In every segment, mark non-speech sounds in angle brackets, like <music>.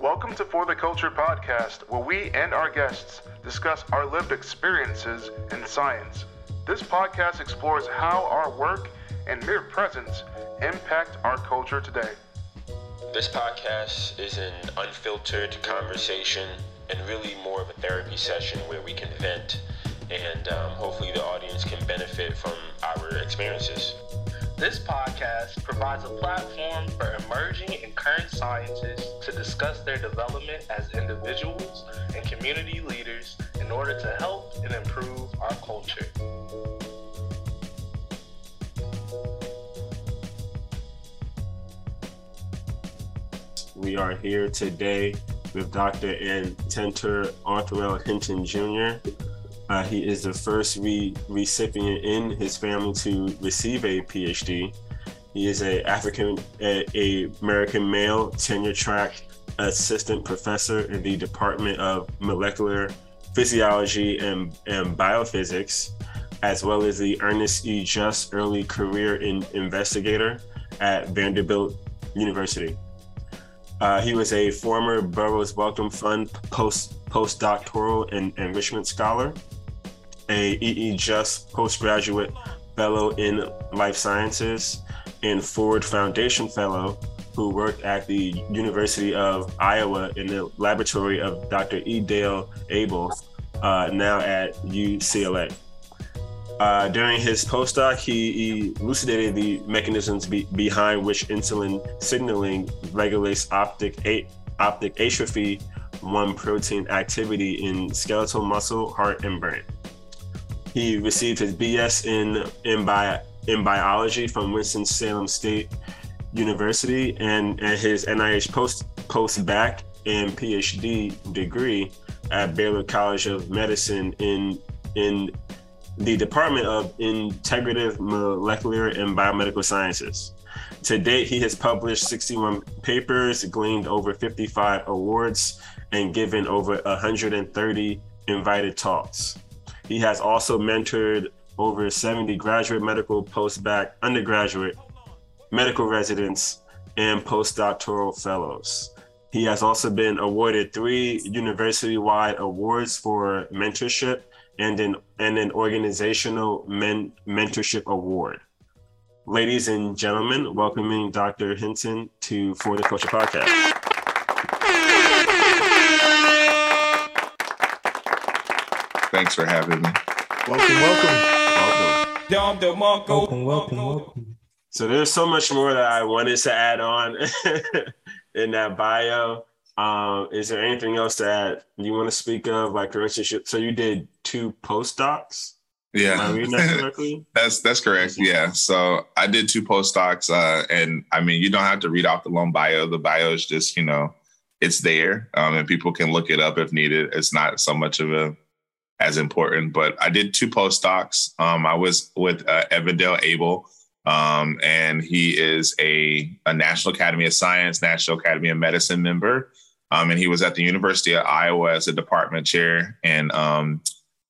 Welcome to For the Culture podcast, where we and our guests discuss our lived experiences in science. This podcast explores how our work and mere presence impact our culture today. This podcast is an unfiltered conversation and really more of a therapy session where we can vent and um, hopefully the audience can benefit from our experiences. This podcast provides a platform for emerging and current scientists to discuss their development as individuals and community leaders in order to help and improve our culture. We are here today with Dr. N. Tenter Othrell Hinton Jr. Uh, he is the first re- recipient in his family to receive a PhD. He is a African a, a American male tenure track assistant professor in the Department of Molecular Physiology and, and Biophysics, as well as the Ernest E. Just Early Career in Investigator at Vanderbilt University. Uh, he was a former Burroughs Wellcome Fund post postdoctoral and enrichment scholar a EE Just postgraduate fellow in life sciences and Ford Foundation fellow who worked at the University of Iowa in the laboratory of Dr. E. Dale Abel, uh, now at UCLA. Uh, during his postdoc, he elucidated the mechanisms be- behind which insulin signaling regulates optic, a- optic atrophy 1 protein activity in skeletal muscle, heart, and brain. He received his BS in in, in biology from Winston-Salem State University and, his NIH post post bac and PhD degree at Baylor College of Medicine in in the Department of Integrative Molecular and Biomedical Sciences. To date, he has published 61 papers, gleaned over 55 awards, and given over 130 invited talks. He has also mentored over 70 graduate medical post-bac undergraduate medical residents and postdoctoral fellows. He has also been awarded three university-wide awards for mentorship and an, and an organizational men, mentorship award. Ladies and gentlemen, welcoming Dr. Hinton to For the Culture Podcast. Thanks for having me. Welcome, welcome. Welcome. Welcome, welcome, welcome. So there's so much more that I wanted to add on <laughs> in that bio. Um, is there anything else that you want to speak of, like for instance? So you did two postdocs. Am Yeah, that <laughs> that's that's correct. Yeah, so I did two postdocs, uh, and I mean, you don't have to read off the long bio. The bio is just you know, it's there, um, and people can look it up if needed. It's not so much of a as important, but I did two postdocs. Um, I was with uh, Evandale Abel, um, and he is a, a National Academy of Science, National Academy of Medicine member. Um, and he was at the University of Iowa as a department chair in um,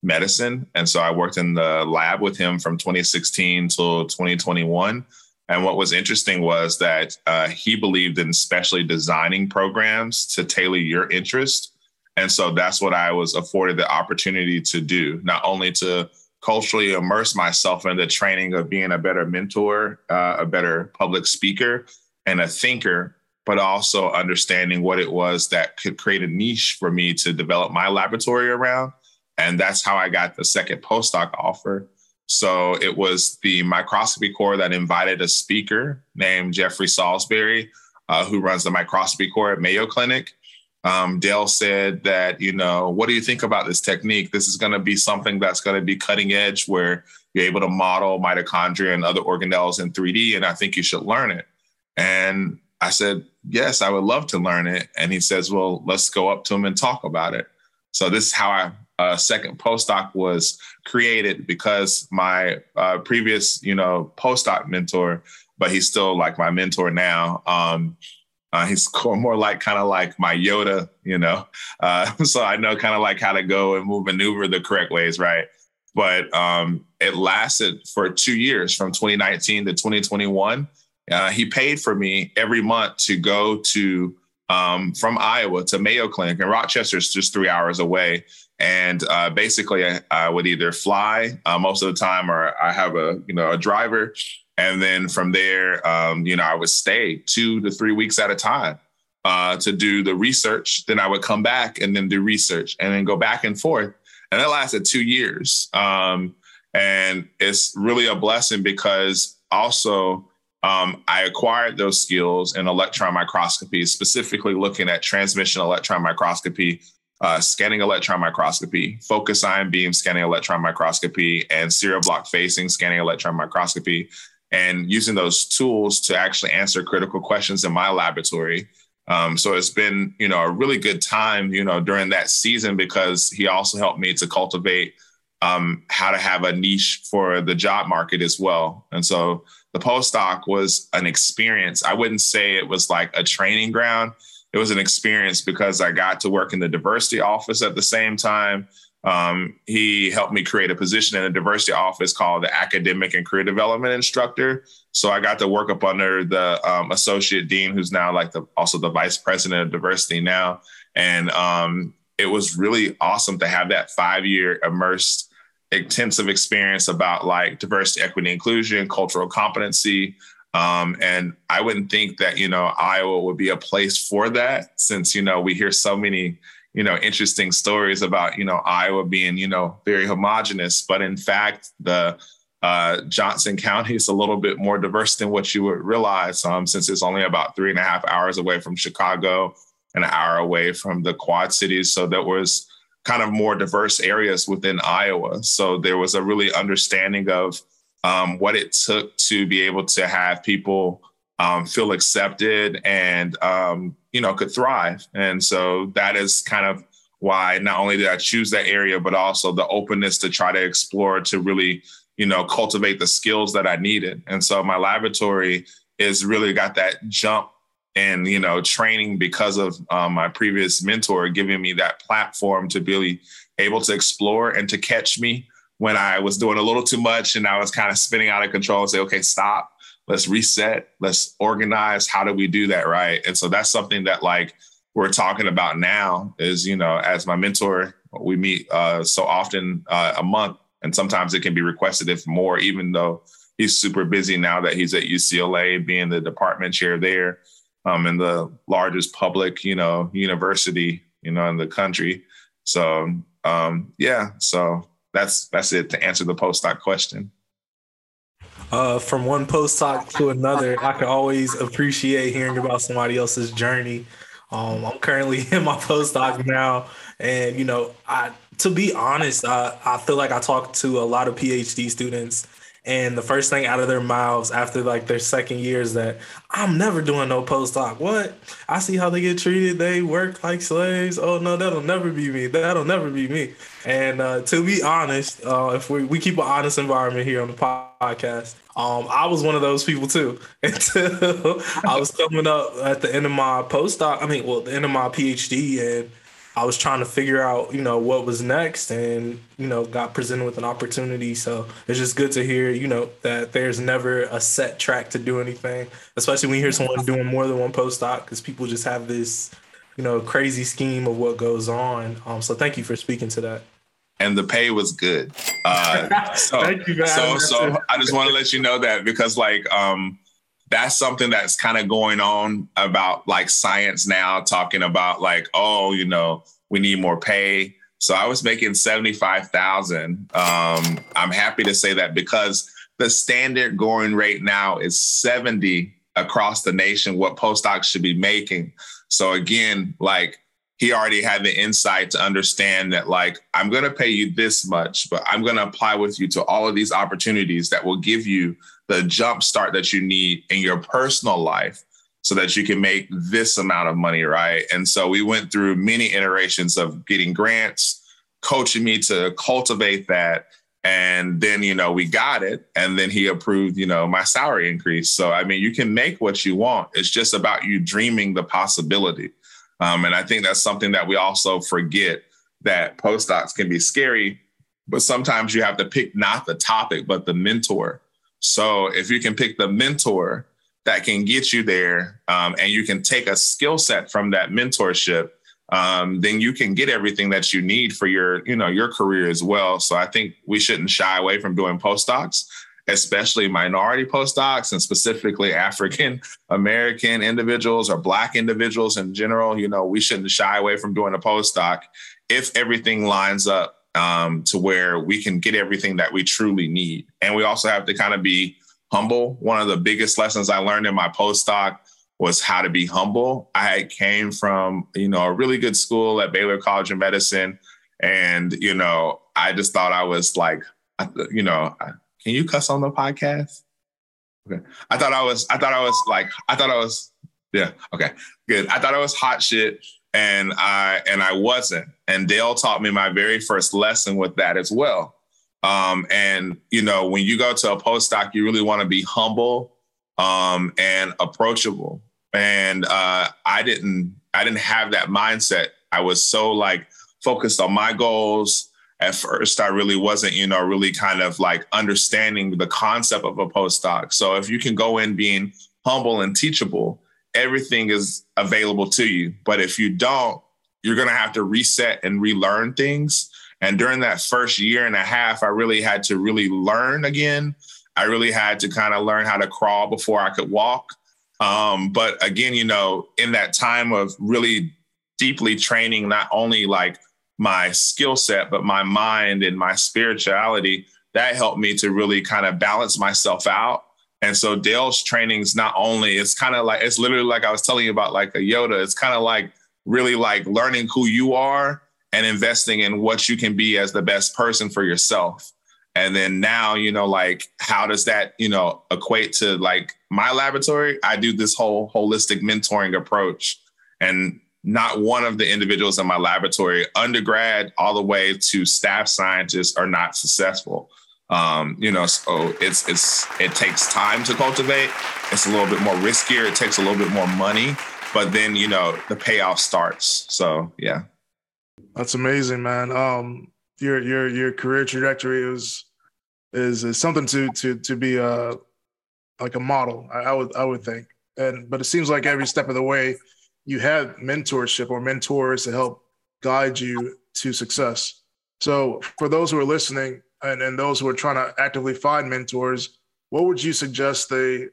medicine. And so I worked in the lab with him from 2016 till 2021. And what was interesting was that uh, he believed in specially designing programs to tailor your interest. And so that's what I was afforded the opportunity to do, not only to culturally immerse myself in the training of being a better mentor, uh, a better public speaker, and a thinker, but also understanding what it was that could create a niche for me to develop my laboratory around. And that's how I got the second postdoc offer. So it was the microscopy core that invited a speaker named Jeffrey Salisbury, uh, who runs the microscopy core at Mayo Clinic. Um, Dale said that, you know, what do you think about this technique? This is going to be something that's going to be cutting edge where you're able to model mitochondria and other organelles in 3D. And I think you should learn it. And I said, yes, I would love to learn it. And he says, well, let's go up to him and talk about it. So this is how I uh, second postdoc was created because my uh, previous, you know, postdoc mentor, but he's still like my mentor now. Um, uh, he's <laughs> more like kind of like my Yoda, you know. Uh, <laughs> so I know kind of like how to go and move maneuver the correct ways, right? But um, it lasted for two years, from 2019 to 2021. Uh, he paid for me every month to go to um, from Iowa to Mayo Clinic, and Rochester is just three hours away. And uh, basically, I, I, would either fly uh, most of the time, or I have a you know a driver, and then from there, um, you know, I would stay two to three weeks at a time uh, to do the research. Then I would come back and then do research, and then go back and forth, and that lasted two years. Um, and it's really a blessing because also um, I acquired those skills in electron microscopy, specifically looking at transmission electron microscopy, uh, scanning electron microscopy, focus ion beam scanning electron microscopy, and serial block facing scanning electron microscopy, and using those tools to actually answer critical questions in my laboratory. Um, so it's been, you know, a really good time, you know, during that season because he also helped me to cultivate um, how to have a niche for the job market as well. And so the postdoc was an experience. I wouldn't say it was like a training ground. It was an experience because I got to work in the diversity office at the same time. Um, he helped me create a position in the diversity office called the academic and career development instructor. So I got to work up under the um, associate dean, who's now like the also the vice president of diversity now. And um, it was really awesome to have that five year immersed intensive experience about like diversity, equity, inclusion, cultural competency. Um, and I wouldn't think that, you know, Iowa would be a place for that since, you know, we hear so many, you know, interesting stories about, you know, Iowa being, you know, very homogenous. But in fact, the uh, Johnson County is a little bit more diverse than what you would realize um, since it's only about three and a half hours away from Chicago, an hour away from the Quad Cities. So that was kind of more diverse areas within Iowa. So there was a really understanding of um, what it took to be able to have people um, feel accepted and um, you know could thrive. And so that is kind of why not only did I choose that area, but also the openness to try to explore to really you know cultivate the skills that I needed. And so my laboratory is really got that jump and you know training because of um, my previous mentor giving me that platform to be able to explore and to catch me when i was doing a little too much and i was kind of spinning out of control and say okay stop let's reset let's organize how do we do that right and so that's something that like we're talking about now is you know as my mentor we meet uh, so often uh, a month and sometimes it can be requested if more even though he's super busy now that he's at ucla being the department chair there um, in the largest public, you know, university, you know, in the country. So um, yeah, so that's that's it to answer the postdoc question. Uh, from one postdoc to another, I can always appreciate hearing about somebody else's journey. Um, I'm currently <laughs> in my postdoc now, and you know, I to be honest, I, I feel like I talk to a lot of PhD students and the first thing out of their mouths after like their second year is that I'm never doing no postdoc. What? I see how they get treated. They work like slaves. Oh no, that'll never be me. That'll never be me. And uh, to be honest, uh, if we, we keep an honest environment here on the podcast, um, I was one of those people too. <laughs> Until I was coming up at the end of my postdoc. I mean, well, the end of my PhD, and I was trying to figure out, you know, what was next and, you know, got presented with an opportunity. So it's just good to hear, you know, that there's never a set track to do anything, especially when you hear someone doing more than one postdoc because people just have this, you know, crazy scheme of what goes on. Um, so thank you for speaking to that. And the pay was good. Uh, <laughs> so, so, so I just want to let you know that because like, um, that's something that's kind of going on about like science now, talking about like, oh, you know, we need more pay. So I was making 75,000. Um, I'm happy to say that because the standard going rate now is 70 across the nation, what postdocs should be making. So again, like he already had the insight to understand that like I'm going to pay you this much, but I'm going to apply with you to all of these opportunities that will give you the jump start that you need in your personal life so that you can make this amount of money, right? And so we went through many iterations of getting grants, coaching me to cultivate that. And then, you know, we got it. And then he approved, you know, my salary increase. So, I mean, you can make what you want. It's just about you dreaming the possibility. Um, and I think that's something that we also forget that postdocs can be scary, but sometimes you have to pick not the topic, but the mentor so if you can pick the mentor that can get you there um, and you can take a skill set from that mentorship um, then you can get everything that you need for your you know your career as well. So i think we shouldn't shy away from doing postdocs especially minority postdocs and specifically <laughs> african american individuals or black individuals in general. You know we shouldn't shy away from doing a postdoc if everything lines up um, to where we can get everything that we truly need. And we also have to kind of be humble. One of the biggest lessons I learned in my postdoc was how to be humble. I came from, you know, a really good school at Baylor College of Medicine. And, you know, I just thought I was like, you know, can you cuss on the podcast? Okay. I thought I was, I thought I was like, I thought I was, yeah, okay, good. I thought I was hot shit and I, and I wasn't. And Dale taught me my very first lesson with that as well. Um, and you know, when you go to a postdoc, you really want to be humble um, and approachable. And uh, I didn't, I didn't have that mindset. I was so like focused on my goals. At first, I really wasn't, you know, really kind of like understanding the concept of a postdoc. So if you can go in being humble and teachable, everything is available to you. But if you don't, you're going to have to reset and relearn things and during that first year and a half, I really had to really learn again. I really had to kind of learn how to crawl before I could walk. Um, but again, you know, in that time of really deeply training, not only like my skill set, but my mind and my spirituality, that helped me to really kind of balance myself out. And so Dale's trainings not only it's kind of like it's literally like I was telling you about like a Yoda. It's kind of like really like learning who you are and investing in what you can be as the best person for yourself. And then now, you know, like how does that, you know, equate to like my laboratory? I do this whole holistic mentoring approach. And not one of the individuals in my laboratory, undergrad all the way to staff scientists, are not successful. Um, you know, so it's it's it takes time to cultivate. It's a little bit more riskier. It takes a little bit more money, but then you know the payoff starts. So yeah. That's amazing, man. Um, your your your career trajectory is is, is something to to to be a uh, like a model. I, I would I would think, and but it seems like every step of the way, you had mentorship or mentors to help guide you to success. So for those who are listening and, and those who are trying to actively find mentors, what would you suggest they?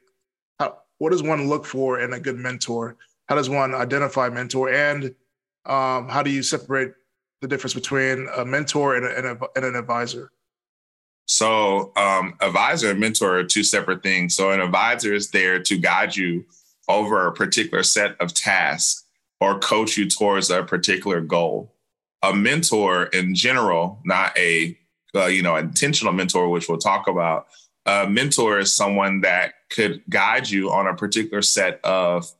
How, what does one look for in a good mentor? How does one identify mentor, and um, how do you separate the difference between a mentor and, a, and, a, and an advisor? So, um, advisor and mentor are two separate things. So, an advisor is there to guide you over a particular set of tasks or coach you towards a particular goal. A mentor, in general, not a uh, you know intentional mentor, which we'll talk about. A mentor is someone that could guide you on a particular set of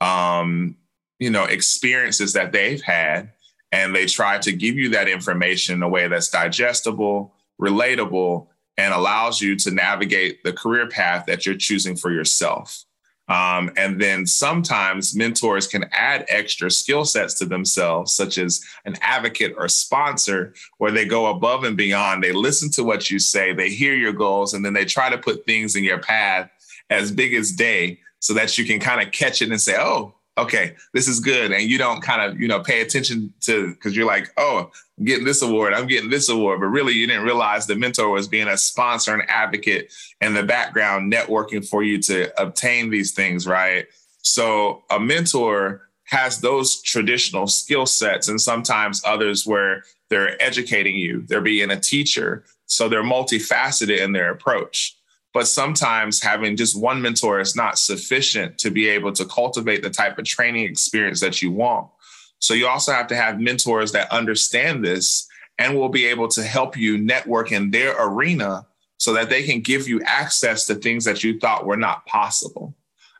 um, you know experiences that they've had and they try to give you that information in a way that's digestible, relatable, and allows you to navigate the career path that you're choosing for yourself. Um, and then sometimes mentors can add extra skill sets to themselves, such as an advocate or sponsor, where they go above and beyond. They listen to what you say, they hear your goals, and then they try to put things in your path as big as day so that you can kind of catch it and say, oh, okay, this is good. And you don't kind of, you know, pay attention to because you're like, oh, I'm getting this award, I'm getting this award. But really you didn't realize the mentor was being a sponsor and advocate in the background, networking for you to obtain these things, right? So a mentor has those traditional skill sets and sometimes others where they're educating you, they're being a teacher. So they're multifaceted in their approach. But sometimes having just one mentor is not sufficient to be able to cultivate the type of training experience that you want. So you also have to have mentors that understand this and will be able to help you network in their arena so that they can give you access to things that you thought were not possible.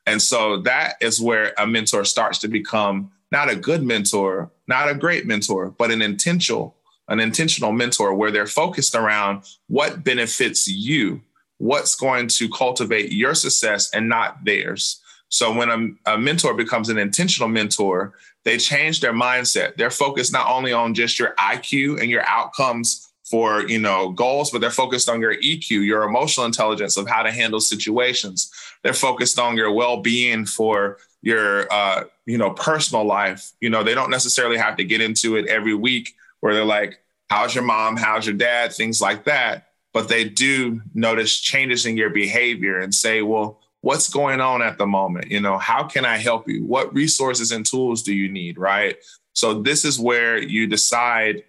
And so that is where a mentor starts to become not a good mentor, not a great mentor, but an intentional, an intentional mentor where they're focused around what benefits you what's going to cultivate your success and not theirs. So when a, a, mentor becomes an intentional mentor, they change their mindset. They're focused not only on just your IQ and your outcomes for you know goals but they're focused on your eq your emotional intelligence of how to handle situations. They're focused on your well-being for your uh, you know personal life. You know they don't necessarily have to get into it every week where they're like how's your mom? How's your dad? Things like that but they do notice changes in your behavior and say well what's going on at the moment? You know how can i help you? What resources and tools do you need right? So this is where you decide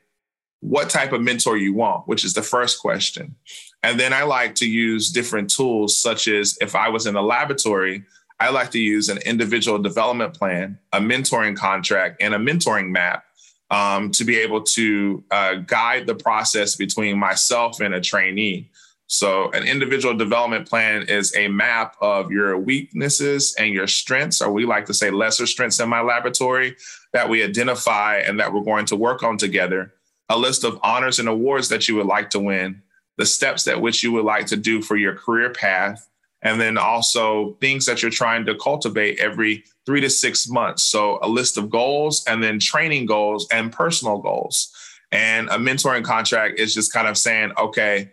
what type of mentor you want, which is the first question. And then I like to use different tools, such as if I was in a laboratory, I like to use an individual development plan, a mentoring contract, and a mentoring map um, to be able to uh, guide the process between myself and a trainee. So, an individual development plan is a map of your weaknesses and your strengths, or we like to say lesser strengths in my laboratory that we identify and that we're going to work on together. A list of honors and awards that you would like to win, the steps that which you would like to do for your career path, and then also things that you're trying to cultivate every three to six months. So a list of goals and then training goals and personal goals. And a mentoring contract is just kind of saying, okay,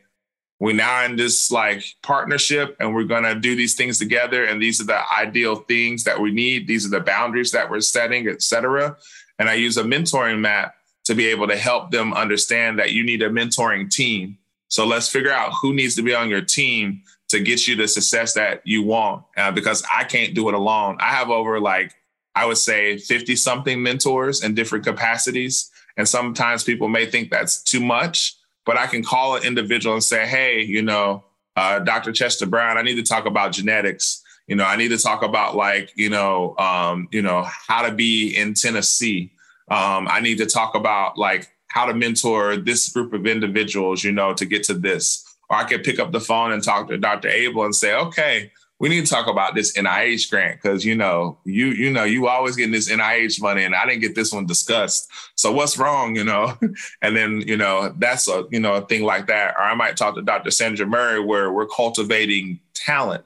we're now in this like partnership and we're going to do these things together. And these are the ideal things that we need. These are the boundaries that we're setting, et cetera. And I use a mentoring map to be able to help them understand that you need a mentoring team. So let's figure out who needs to be on your team to get you the success that you want. Uh, because I can't do it alone. I have over like, I would say 50 something mentors in different capacities. And sometimes people may think that's too much, but I can call an individual and say, hey, you know, uh, Dr. Chester Brown, I need to talk about genetics. You know, I need to talk about like, you know, um, you know, how to be in Tennessee um, I need to talk about like how to mentor this group of individuals, you know, to get to this. Or I could pick up the phone and talk to Dr. Abel and say, okay, we need to talk about this NIH grant because you know, you you know, you always getting this NIH money, and I didn't get this one discussed. So what's wrong, you know? <laughs> and then you know, that's a you know a thing like that. Or I might talk to Dr. Sandra Murray where we're cultivating talent,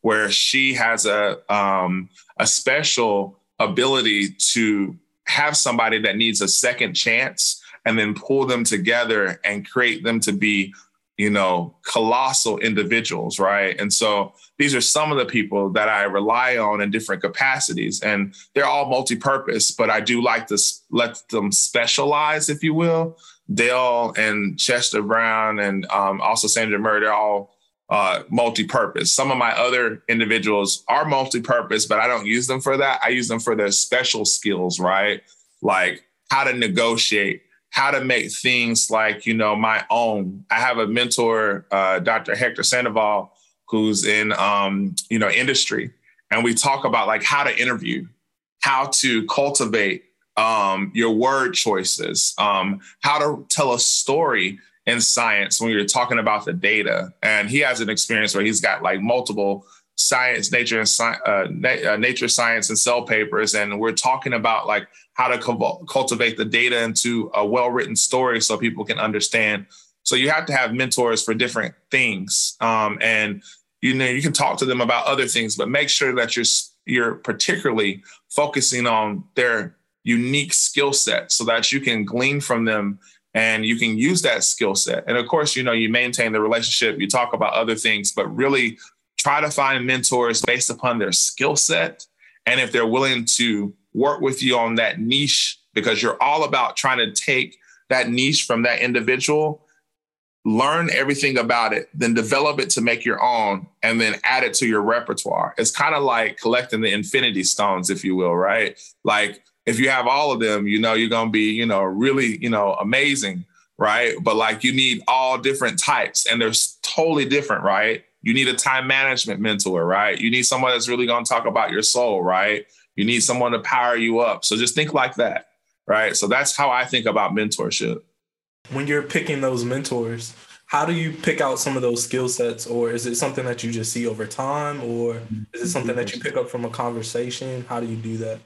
where she has a um, a special ability to have somebody that needs a second chance and then pull them together and create them to be you know colossal individuals right and so these are some of the people that i rely on in different capacities and they're all multi-purpose but i do like to let them specialize if you will dale and chester brown and um, also sandra murray they're all uh, multi-purpose. Some of my other individuals are multi-purpose, but I don't use them for that. I use them for their special skills, right? Like how to negotiate, how to make things like you know my own. I have a mentor, uh, Dr. Hector Sandoval, who's in um, you know industry, and we talk about like how to interview, how to cultivate um, your word choices, um, how to tell a story in science when you're talking about the data. And he has an experience where he's got like multiple science, nature, and sci- uh, na- uh, nature, science, and cell papers, and we're talking about like how to co- cultivate the data into a well-written story so people can understand. So you have to have mentors for different things, um, and you know you can talk to them about other things, but make sure that you're you're particularly focusing on their unique skill set so that you can glean from them and you can use that skill set. And of course, you know, you maintain the relationship, you talk about other things, but really try to find mentors based upon their skill set. And if they're willing to work with you on that niche, because you're all about trying to take that niche from that individual, learn everything about it, then develop it to make your own, and then add it to your repertoire. It's kind of like collecting the infinity stones, if you will, right? Like if you have all of them, you know, you're going to be, you know, really, you know, amazing, right? But like you need all different types and they're totally different, right? You need a time management mentor, right? You need someone that's really going to talk about your soul, right? You need someone to power you up. So just think like that, right? So that's how I think about mentorship. When you're picking those mentors, how do you pick out some of those skill sets or is it something that you just see over time or is it something that you pick up from a conversation? How do you do that?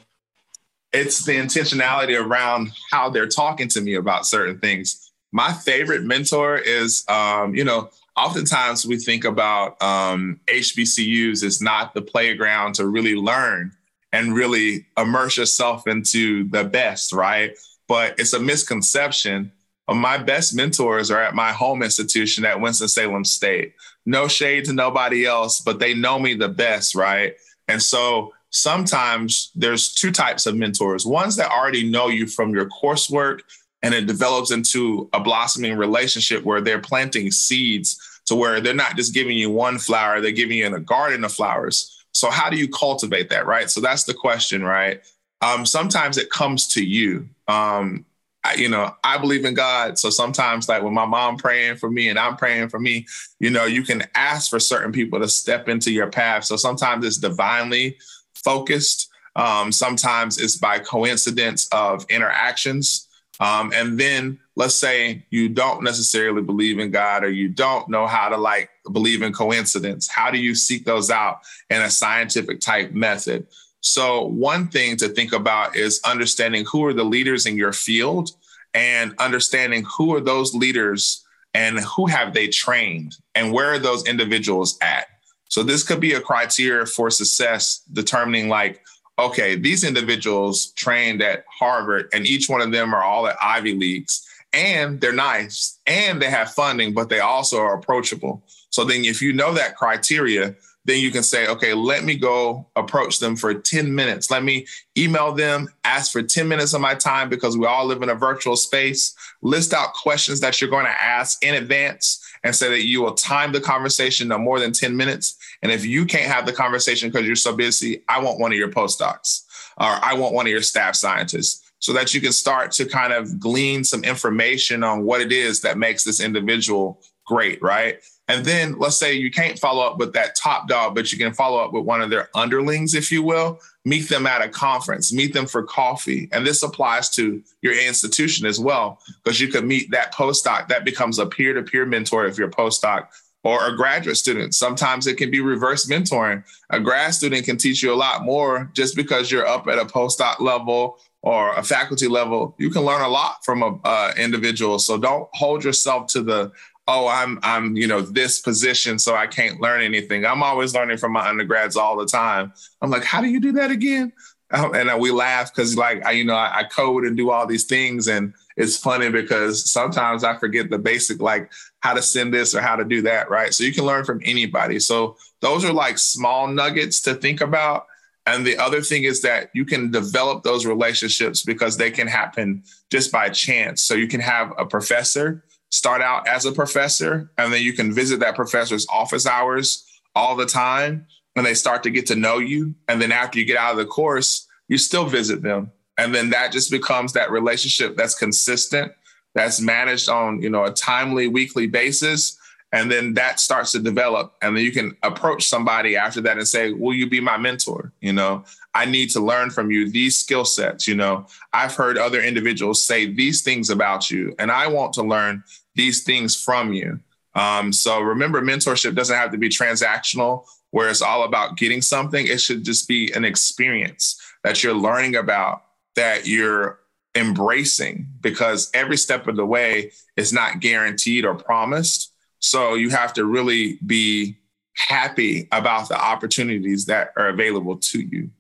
it's the intentionality around how they're talking to me about certain things. My favorite mentor is, um, you know, oftentimes we think about um, HBCUs as not the playground to really learn and really immerse yourself into the best, right? But it's a misconception my best mentors are at my home institution at Winston-Salem State. No shade to nobody else, but they know me the best, right? And so sometimes there's two types of mentors ones that already know you from your coursework and it develops into a blossoming relationship where they're planting seeds to where they're not just giving you one flower, they're giving you in a garden of flowers. So how do you cultivate that, right? So that's the question, right? Um, sometimes it comes to you. Um, I, you know, I believe in God. So sometimes, like when my mom praying for me and I'm praying for me, you know, you can ask for certain people to step into your path. So sometimes it's divinely focused. Um, sometimes it's by coincidence of interactions. Um, and then let's say you don't necessarily believe in God or you don't know how to like believe in coincidence. How do you seek those out in a scientific type method? So, one thing to think about is understanding who are the leaders in your field and understanding who are those leaders and who have they trained and where are those individuals at. So, this could be a criteria for success determining, like, okay, these individuals trained at Harvard and each one of them are all at Ivy Leagues and they're nice and they have funding, but they also are approachable. So, then if you know that criteria, then you can say, okay, let me go approach them for 10 minutes. Let me email them, ask for 10 minutes of my time because we all live in a virtual space. List out questions that you're going to ask in advance and say that you will time the conversation no more than 10 minutes. And if you can't have the conversation because you're so busy, I want one of your postdocs or I want one of your staff scientists so that you can start to kind of glean some information on what it is that makes this individual great, right? And then let's say you can't follow up with that top dog, but you can follow up with one of their underlings, if you will. Meet them at a conference, meet them for coffee. And this applies to your institution as well, because you could meet that postdoc. That becomes a peer to peer mentor if you're a postdoc or a graduate student. Sometimes it can be reverse mentoring. A grad student can teach you a lot more just because you're up at a postdoc level or a faculty level. You can learn a lot from a uh, individual. So don't hold yourself to the oh, I'm I'm you know this position, so I can't learn anything. I'm always learning from my undergrads all the time. I'm like, how do you do that again? Um, and uh, we laugh because like I, you know I, I code and do all these things, and it's funny because sometimes I forget the basic like how to send this or how to do that, right? So you can learn from anybody. So those are like small nuggets to think about. And the other thing is that you can develop those relationships because they can happen just by chance. So you can have a professor start out as a professor, and then you can visit that professor's office hours all the time, and they start to get to know you. And then after you get out of the course, you still visit them. And then that just becomes that relationship that's consistent, that's managed on, you know, a timely weekly basis. And then that starts to develop. And then you can approach somebody after that and say, Will you be my mentor? You know, I need to learn from you these skill sets. You know, I've heard other individuals say these things about you, and I want to learn these things from you. Um, so remember, mentorship doesn't have to be transactional, where it's all about getting something. It should just be an experience that you're learning about, that you're embracing, because every step of the way is not guaranteed or promised. So you have to really be happy about the opportunities that are available to you.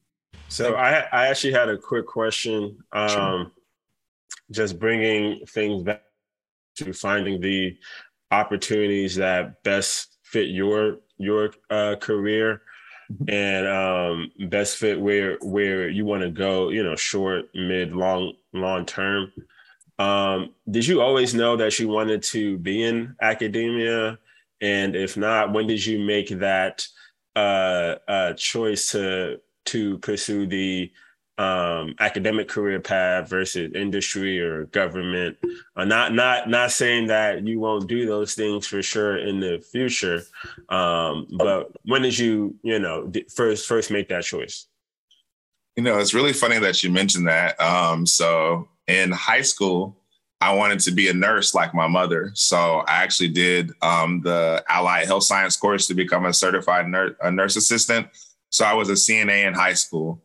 So I, I actually had a quick question. Um, sure. Just bringing things back to finding the opportunities that best fit your your uh, career <laughs> and um, best fit where where you want to go. You know, short, mid, long, long term. Um, did you always know that you wanted to be in academia? And if not, when did you make that uh, uh, choice to to pursue the um, academic career path versus industry or government. Uh, not not not saying that you won't do those things for sure in the future, um, but when did you you know first first make that choice? You know, it's really funny that you mentioned that. Um, so in high school, I wanted to be a nurse like my mother. So I actually did um, the allied health science course to become a certified nurse, a nurse assistant. So I was a CNA in high school.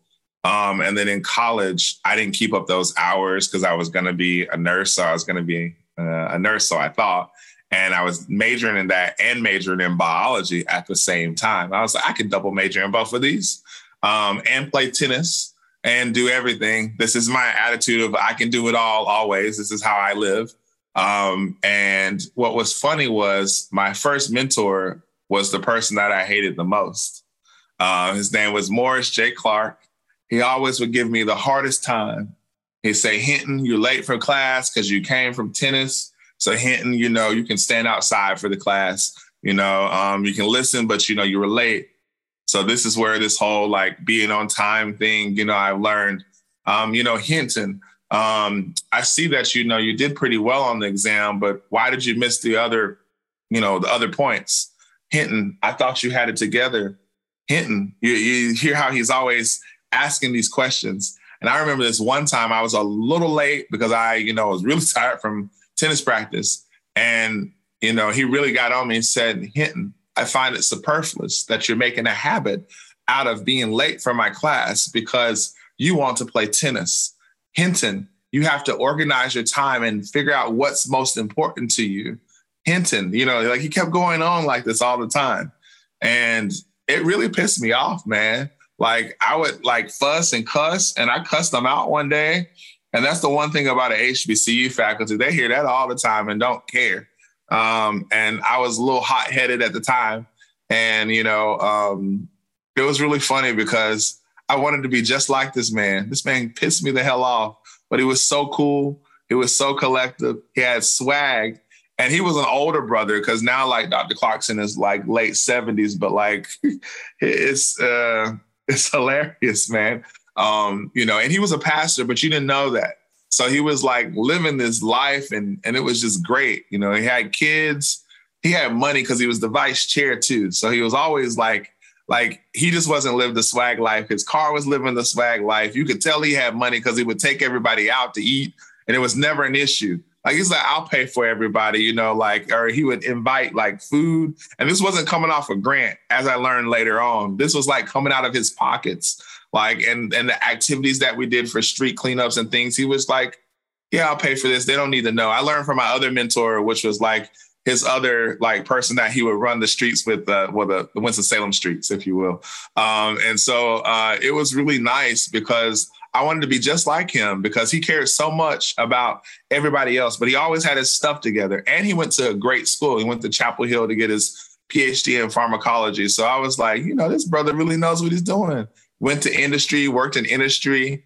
Um, and then in college, I didn't keep up those hours because I was going to be a nurse. So I was going to be uh, a nurse, so I thought. And I was majoring in that and majoring in biology at the same time. I was like, I can double major in both of these um, and play tennis and do everything. This is my attitude of I can do it all always. This is how I live. Um, and what was funny was my first mentor was the person that I hated the most. Uh, his name was Morris J. Clark. He always would give me the hardest time. He'd say, Hinton, you're late for class because you came from tennis. So Hinton, you know, you can stand outside for the class. You know, um, you can listen, but you know, you were late. So this is where this whole like being on time thing, you know, I've learned. Um, you know, Hinton, um, I see that you know you did pretty well on the exam, but why did you miss the other, you know, the other points? Hinton, I thought you had it together. Hinton, you, you hear how he's always asking these questions. And I remember this one time I was a little late because I, you know, was really <laughs> tired from tennis practice. And, you know, he really got on me and said, Hinton, I find it superfluous that you're making a habit out of being late for my class because you want to play tennis. Hinton, you have to organize your time and figure out what's most important to you. Hinton, you know, like he kept going on like this all the time. And it really pissed me off, man. Like I would like fuss and cuss, and I cussed them out one day. And that's the one thing about an HBCU faculty. They hear that all the time and don't care. Um, and I was a little hot headed at the time. And, you know, um, it was really funny because I wanted to be just like this man. This man pissed me the hell off, but he was so cool. He was so collective. He had swag. And he was an older brother because now, like Dr. Clarkson is like late 70s, but like <laughs> it's uh <laughs> it's hilarious, man. Um, you know, and he was a pastor, but you didn't know that. So he was like living this life and and it was just great. You know, he had kids, he had money because he was the vice chair too. So he was always like, like he just wasn't living the swag life. His car was living the swag life. You could tell he had money because he would take everybody out to eat, and it was never an issue. Like he's like, I'll pay for everybody, you know, like, or he would invite like food. And this wasn't coming off a grant, as I learned later on. This was like coming out of his pockets like and and the activities that we did for street cleanups and things he was like yeah i'll pay for this they don't need to know i learned from my other mentor which was like his other like person that he would run the streets with uh well the, the winston-salem streets if you will um and so uh it was really nice because I wanted to be just like him because he cared so much about everybody else, but he always had his stuff together. And he went to a great school. He went to Chapel Hill to get his PhD in pharmacology. So I was like, you know, this brother really knows what he's doing went to industry, worked in industry,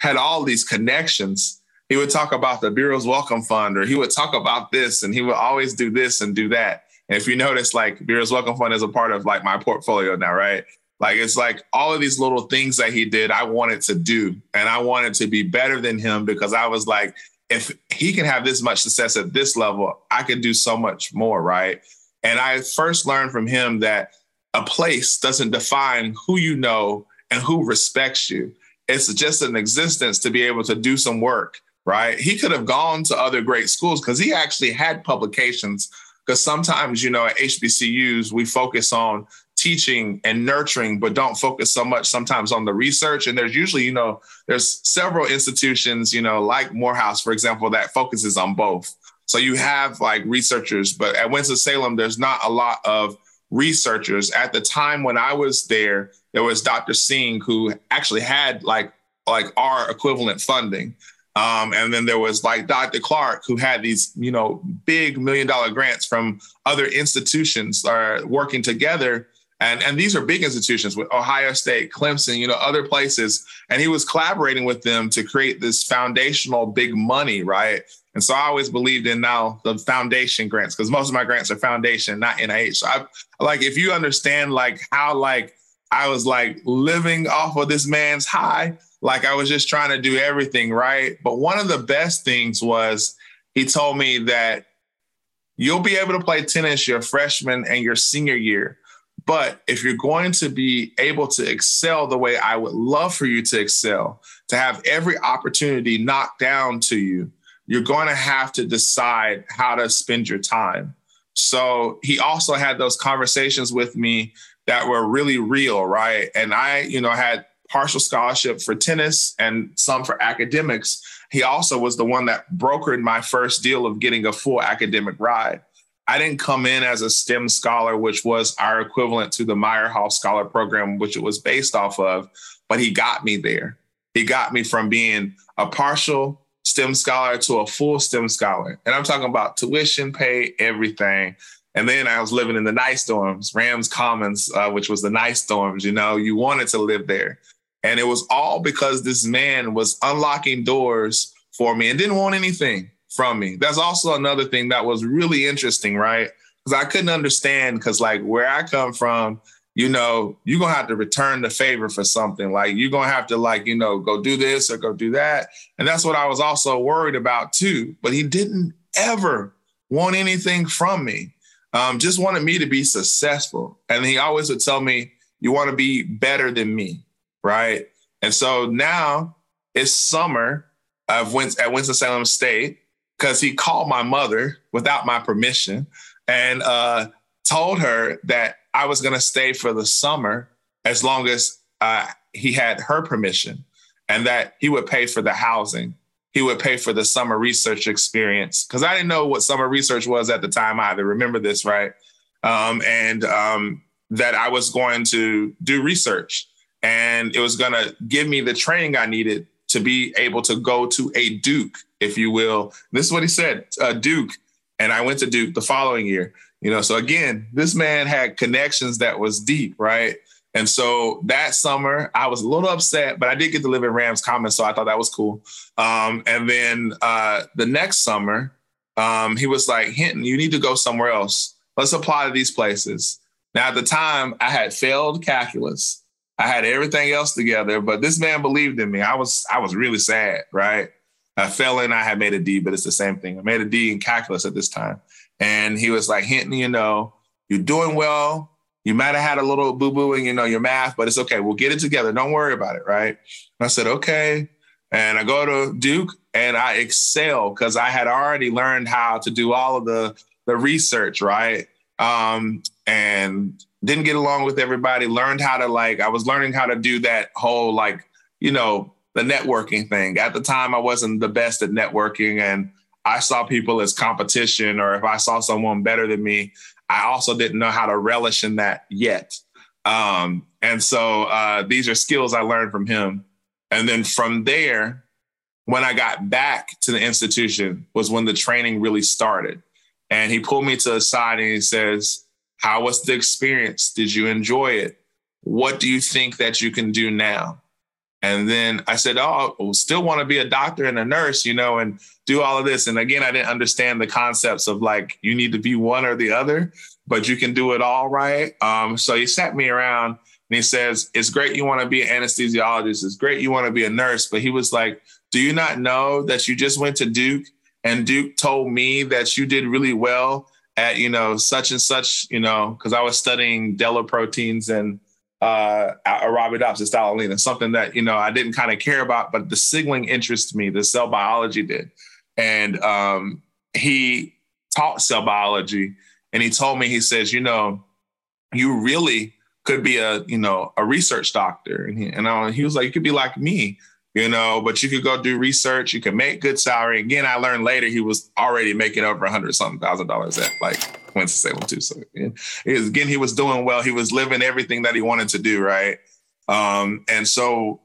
had all these connections. He would talk about the Burroughs Wellcome Fund, or he would talk about this, and he would always do this and do that. And if you notice, like Burroughs Wellcome Fund is a part of like my portfolio now, right? Like it's like all of these little things that he did, I wanted to do, and I wanted to be better than him because I was like, if he can have this much success at this level, I can do so much more, right? And I first learned from him that a place doesn't define who you know and who respects you. It's just an existence to be able to do some work, right? He could have gone to other great schools because he actually had publications. Because sometimes, you know, at HBCUs, we focus on teaching and nurturing, but don't focus so much sometimes on the research. And there's usually, you know, there's several institutions, you know, like Morehouse, for example, that focuses on both. So you have like researchers, but at Winston-Salem, there's not a lot of researchers. At the time when I was there, there was Dr. Singh who actually had like like our equivalent funding. Um, and then there was like Dr. Clark, who had these, you know, big million dollar grants from other institutions are uh, working together. And, and these are big institutions with Ohio State, Clemson, you know, other places. And he was collaborating with them to create this foundational big money, right? And so I always believed in now the foundation grants because most of my grants are foundation, not NIH. So I like if you understand like how like I was like living off of this man's high, like I was just trying to do everything right. But one of the best things was he told me that you'll be able to play tennis your freshman and your senior year. But if you're going to be able to excel the way I would love for you to excel, to have every opportunity knocked down to you, you're going to have to decide how to spend your time. So he also had those conversations with me that were really real, right? And I, you know, had partial scholarship for tennis and some for academics. He also was the one that brokered my first deal of getting a full academic ride. I didn't come in as a STEM scholar, which was our equivalent to the Meyerhoff Scholar Program, which it was based off of, but he got me there. He got me from being a partial STEM scholar to a full STEM scholar. And I'm talking about tuition, pay, everything. And then I was living in the nice dorms, Rams Commons, uh, which was the nice dorms. You know, you wanted to live there. And it was all because this man was unlocking doors for me and didn't want anything from me. That's also another thing that was really interesting, right? Because I couldn't understand, because like where I come from, you know, you're gonna have to return the favor for something. Like you're gonna have to like, you know, go do this or go do that. And that's what I was also worried about too. But he didn't ever want anything from me. Um, just wanted me to be successful. And he always would tell me, you want to be better than me right? And so now it's summer of Win- at Winston-Salem State because he called my mother without my permission and uh, told her that I was going to stay for the summer as long as uh, he had her permission and that he would pay for the housing. He would pay for the summer research experience because I didn't know what summer research was at the time either. Remember this, right? Um, and um, that I was going to do research and it was going to give me the training I needed to be able to go to a Duke, if you will. This is what he said, a Duke, and I went to Duke the following year. You know, so again, this man had connections that was deep, right? And so that summer, I was a little upset, but I did get to live in Rams Commons, so I thought that was cool. Um, and then uh, the next summer, um, he was like, Hinton, you need to go somewhere else. Let's apply to these places. Now, at the time, I had failed calculus. I had everything else together, but this man believed in me. I was I was really sad, right? I fell in, I had made a D, but it's the same thing. I made a D in calculus at this time. And he was like, Hinton, you know, you're doing well. You might have had a little boo-boo in, you know, your math, but it's okay. We'll get it together. Don't worry about it, right? And I said, okay. And I go to Duke and I excel because I had already learned how to do all of the the research, right? Um, and didn't get along with everybody, learned how to like, I was learning how to do that whole like, you know, the networking thing. At the time, I wasn't the best at networking and I saw people as competition, or if I saw someone better than me, I also didn't know how to relish in that yet. Um, and so uh, these are skills I learned from him. And then from there, when I got back to the institution, was when the training really started. And he pulled me to the side and he says, how was the experience? Did you enjoy it? What do you think that you can do now? And then I said, Oh, I still want to be a doctor and a nurse, you know, and do all of this. And again, I didn't understand the concepts of like, you need to be one or the other, but you can do it all right. Um, so he sat me around and he says, It's great you want to be an anesthesiologist. It's great you want to be a nurse. But he was like, Do you not know that you just went to Duke and Duke told me that you did really well at you know such and such you know because I was studying DELLA proteins and uh Arabidopsis thaliana, something that you know I didn't kind of care about, but the signaling interested me. The cell biology did, and um, he taught cell biology, and he told me he says, you know, you really could be a you know a research doctor, and he, and I, he was like, you could be like me you know, but you could go do research. You can make good salary. Again, I learned later he was already making over a hundred something thousand dollars at like Winston Salem too. So yeah, again, he was doing well. He was living everything that he wanted to do, right? Um, and so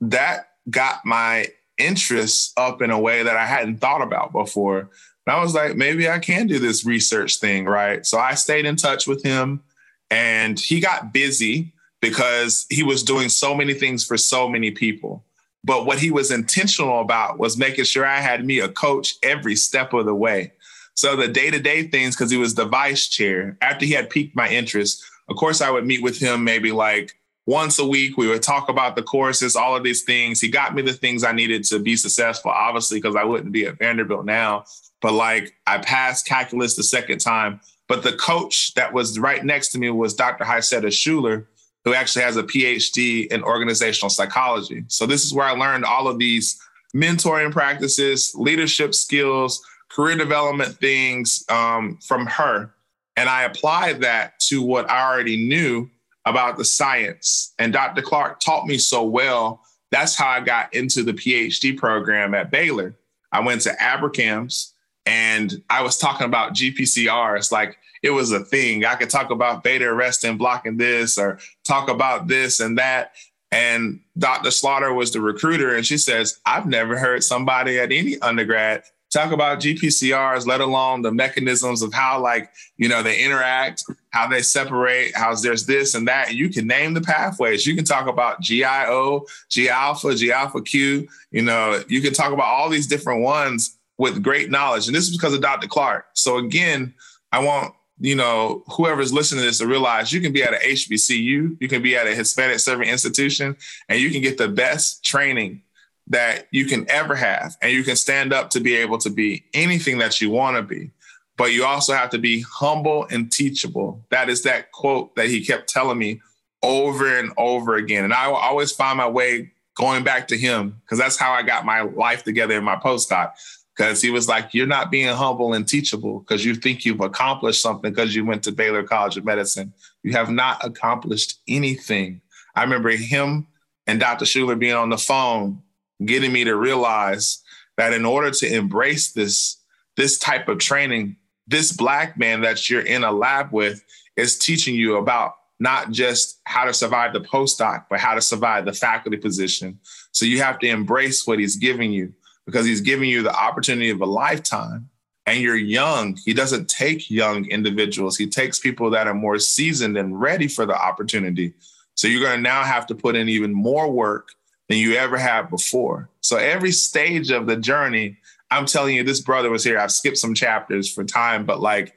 that got my interest up in a way that I hadn't thought about before. And I was like, maybe I can do this research thing, right? So I stayed in touch with him, and he got busy because he was doing so many things for so many people. But what he was intentional about was making sure I had me a coach every step of the way. So the day to day things, because he was the vice chair, after he had piqued my interest, of course, I would meet with him maybe like once a week. We would talk about the courses, all of these things. He got me the things I needed to be successful, obviously, because I wouldn't be at Vanderbilt now. But like I passed calculus the second time. But the coach that was right next to me was Dr. Haysetta Shuler, who actually has a PhD in organizational psychology. So this is where I learned all of these mentoring practices, leadership skills, career development things um, from her. And I applied that to what I already knew about the science. And Dr. Clark taught me so well. That's how I got into the PhD program at Baylor. I went to ABRCMS and I was talking about GPCR. It's like it was a thing. I could talk about beta arrestin blocking this or talk about this and that. And Dr. Slaughter was the recruiter, and she says, I've never heard somebody at any undergrad talk about GPCRs, let alone the mechanisms of how, like, you know, they interact, how they separate, how there's this and that. You can name the pathways. You can talk about GIO, G alpha, G alpha Q. You know, you can talk about all these different ones with great knowledge. And this is because of Dr. Clark. So again, I want you know, whoever's listening to this to realize you can be at a HBCU, you can be at a Hispanic serving institution, and you can get the best training that you can ever have. And you can stand up to be able to be anything that you want to be. But you also have to be humble and teachable. That is that quote that he kept telling me over and over again. And I will always find my way going back to him because that's how I got my life together in my postdoc because he was like, You're not being humble and teachable because you think you've accomplished something because you went to Baylor College of Medicine. You have not accomplished anything. I remember him and Dr. Shuler being on the phone, getting me to realize that in order to embrace this, this type of training, this black man that you're in a lab with is teaching you about not just how to survive the postdoc, but how to survive the faculty position. So you have to embrace what he's giving you because he's giving you the opportunity of a lifetime and you're young. He doesn't take young individuals, he takes people that are more seasoned and ready for the opportunity. So you're going to now have to put in even more work than you ever have before. So every stage of the journey, I'm telling you, this brother was here. I've skipped some chapters for time, but like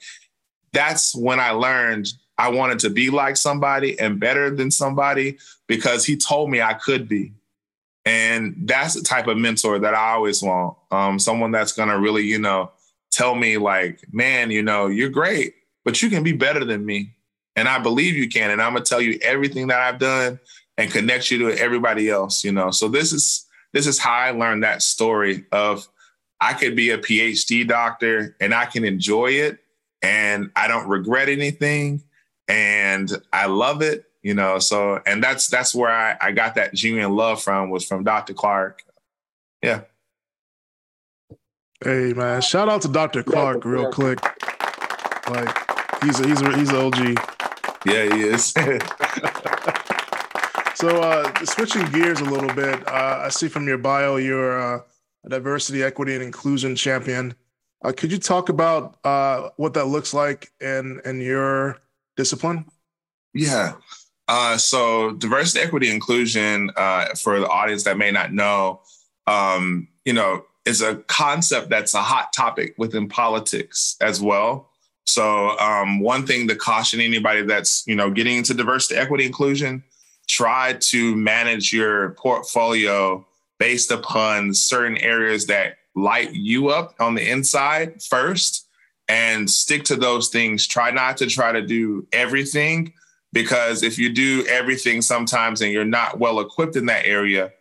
that's when I learned I wanted to be like somebody and better than somebody because he told me I could be. And that's the type of mentor that I always want. Um, someone that's gonna really, you know, tell me like, man, you know, you're great, but you can be better than me. And I believe you can. And I'm gonna tell you everything that I've done and connect you to everybody else, you know. So this is this is how I learned that story of I could be a PhD doctor and I can enjoy it and I don't regret anything and I love it you know? So and that's that's where i i got that genuine love from was from dr clark. Yeah. Hey man shout out to dr clark real quick. Like he's a, he's a, he's an og yeah he is <laughs> so uh switching gears a little bit uh i see from your bio you're a diversity equity and inclusion champion. Uh, could you talk about uh what that looks like in in your discipline? Yeah. Uh, so diversity, equity, inclusion, uh, for the audience that may not know, um, you know, is a concept that's a hot topic within politics as well. So um, one thing to caution anybody that's you know getting into diversity, equity, inclusion, try to manage your portfolio based upon certain areas that light you up on the inside first, and stick to those things. Try not to try to do everything because if you do everything sometimes and you're not well equipped in that area,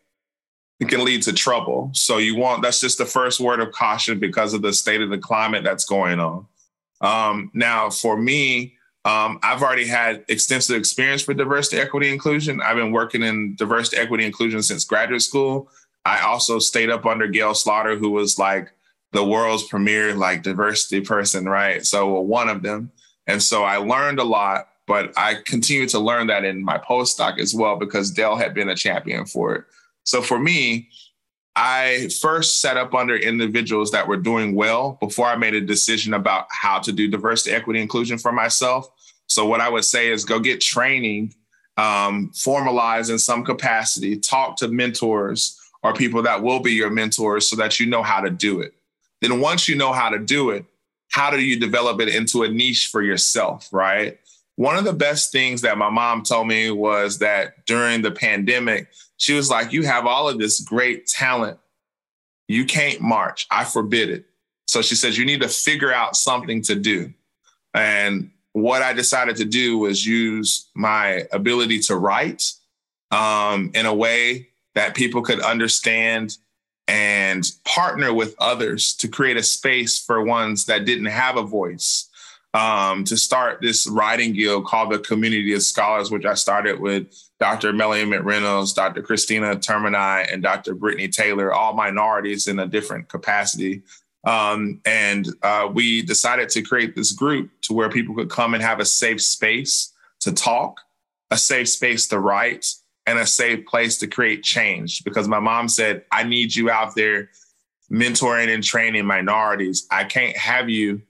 it can lead to trouble. So you want that's just the first word of caution because of the state of the climate that's going on. Um, now, for me, um, I've already had extensive experience for diversity, equity, inclusion. I've been working in diversity, equity, inclusion since graduate school. I also stayed up under Gayle Slaughter, who was like the world's premier like diversity person, right? So one of them. And so I learned a lot but I continue to learn that in my postdoc as well because Dale had been a champion for it. So for me, I first set up under individuals that were doing well before I made a decision about how to do diversity, equity, inclusion for myself. So what I would say is go get training, um, formalize in some capacity, talk to mentors or people that will be your mentors so that you know how to do it. Then once you know how to do it, how do you develop it into a niche for yourself, right? One of the best things that my mom told me was that during the pandemic, she was like, You have all of this great talent. You can't march. I forbid it. So she says, You need to figure out something to do. And what I decided to do was use my ability to write um, in a way that people could understand and partner with others to create a space for ones that didn't have a voice um, to start this writing guild called the Community of Scholars, which I started with Dr. Melanie McReynolds, Dr. Christina Termini, and Dr. Brittany Taylor, all minorities in a different capacity. Um, and uh, we decided to create this group to where people could come and have a safe space to talk, a safe space to write, and a safe place to create change because my mom said, I need you out there mentoring and training minorities. I can't have you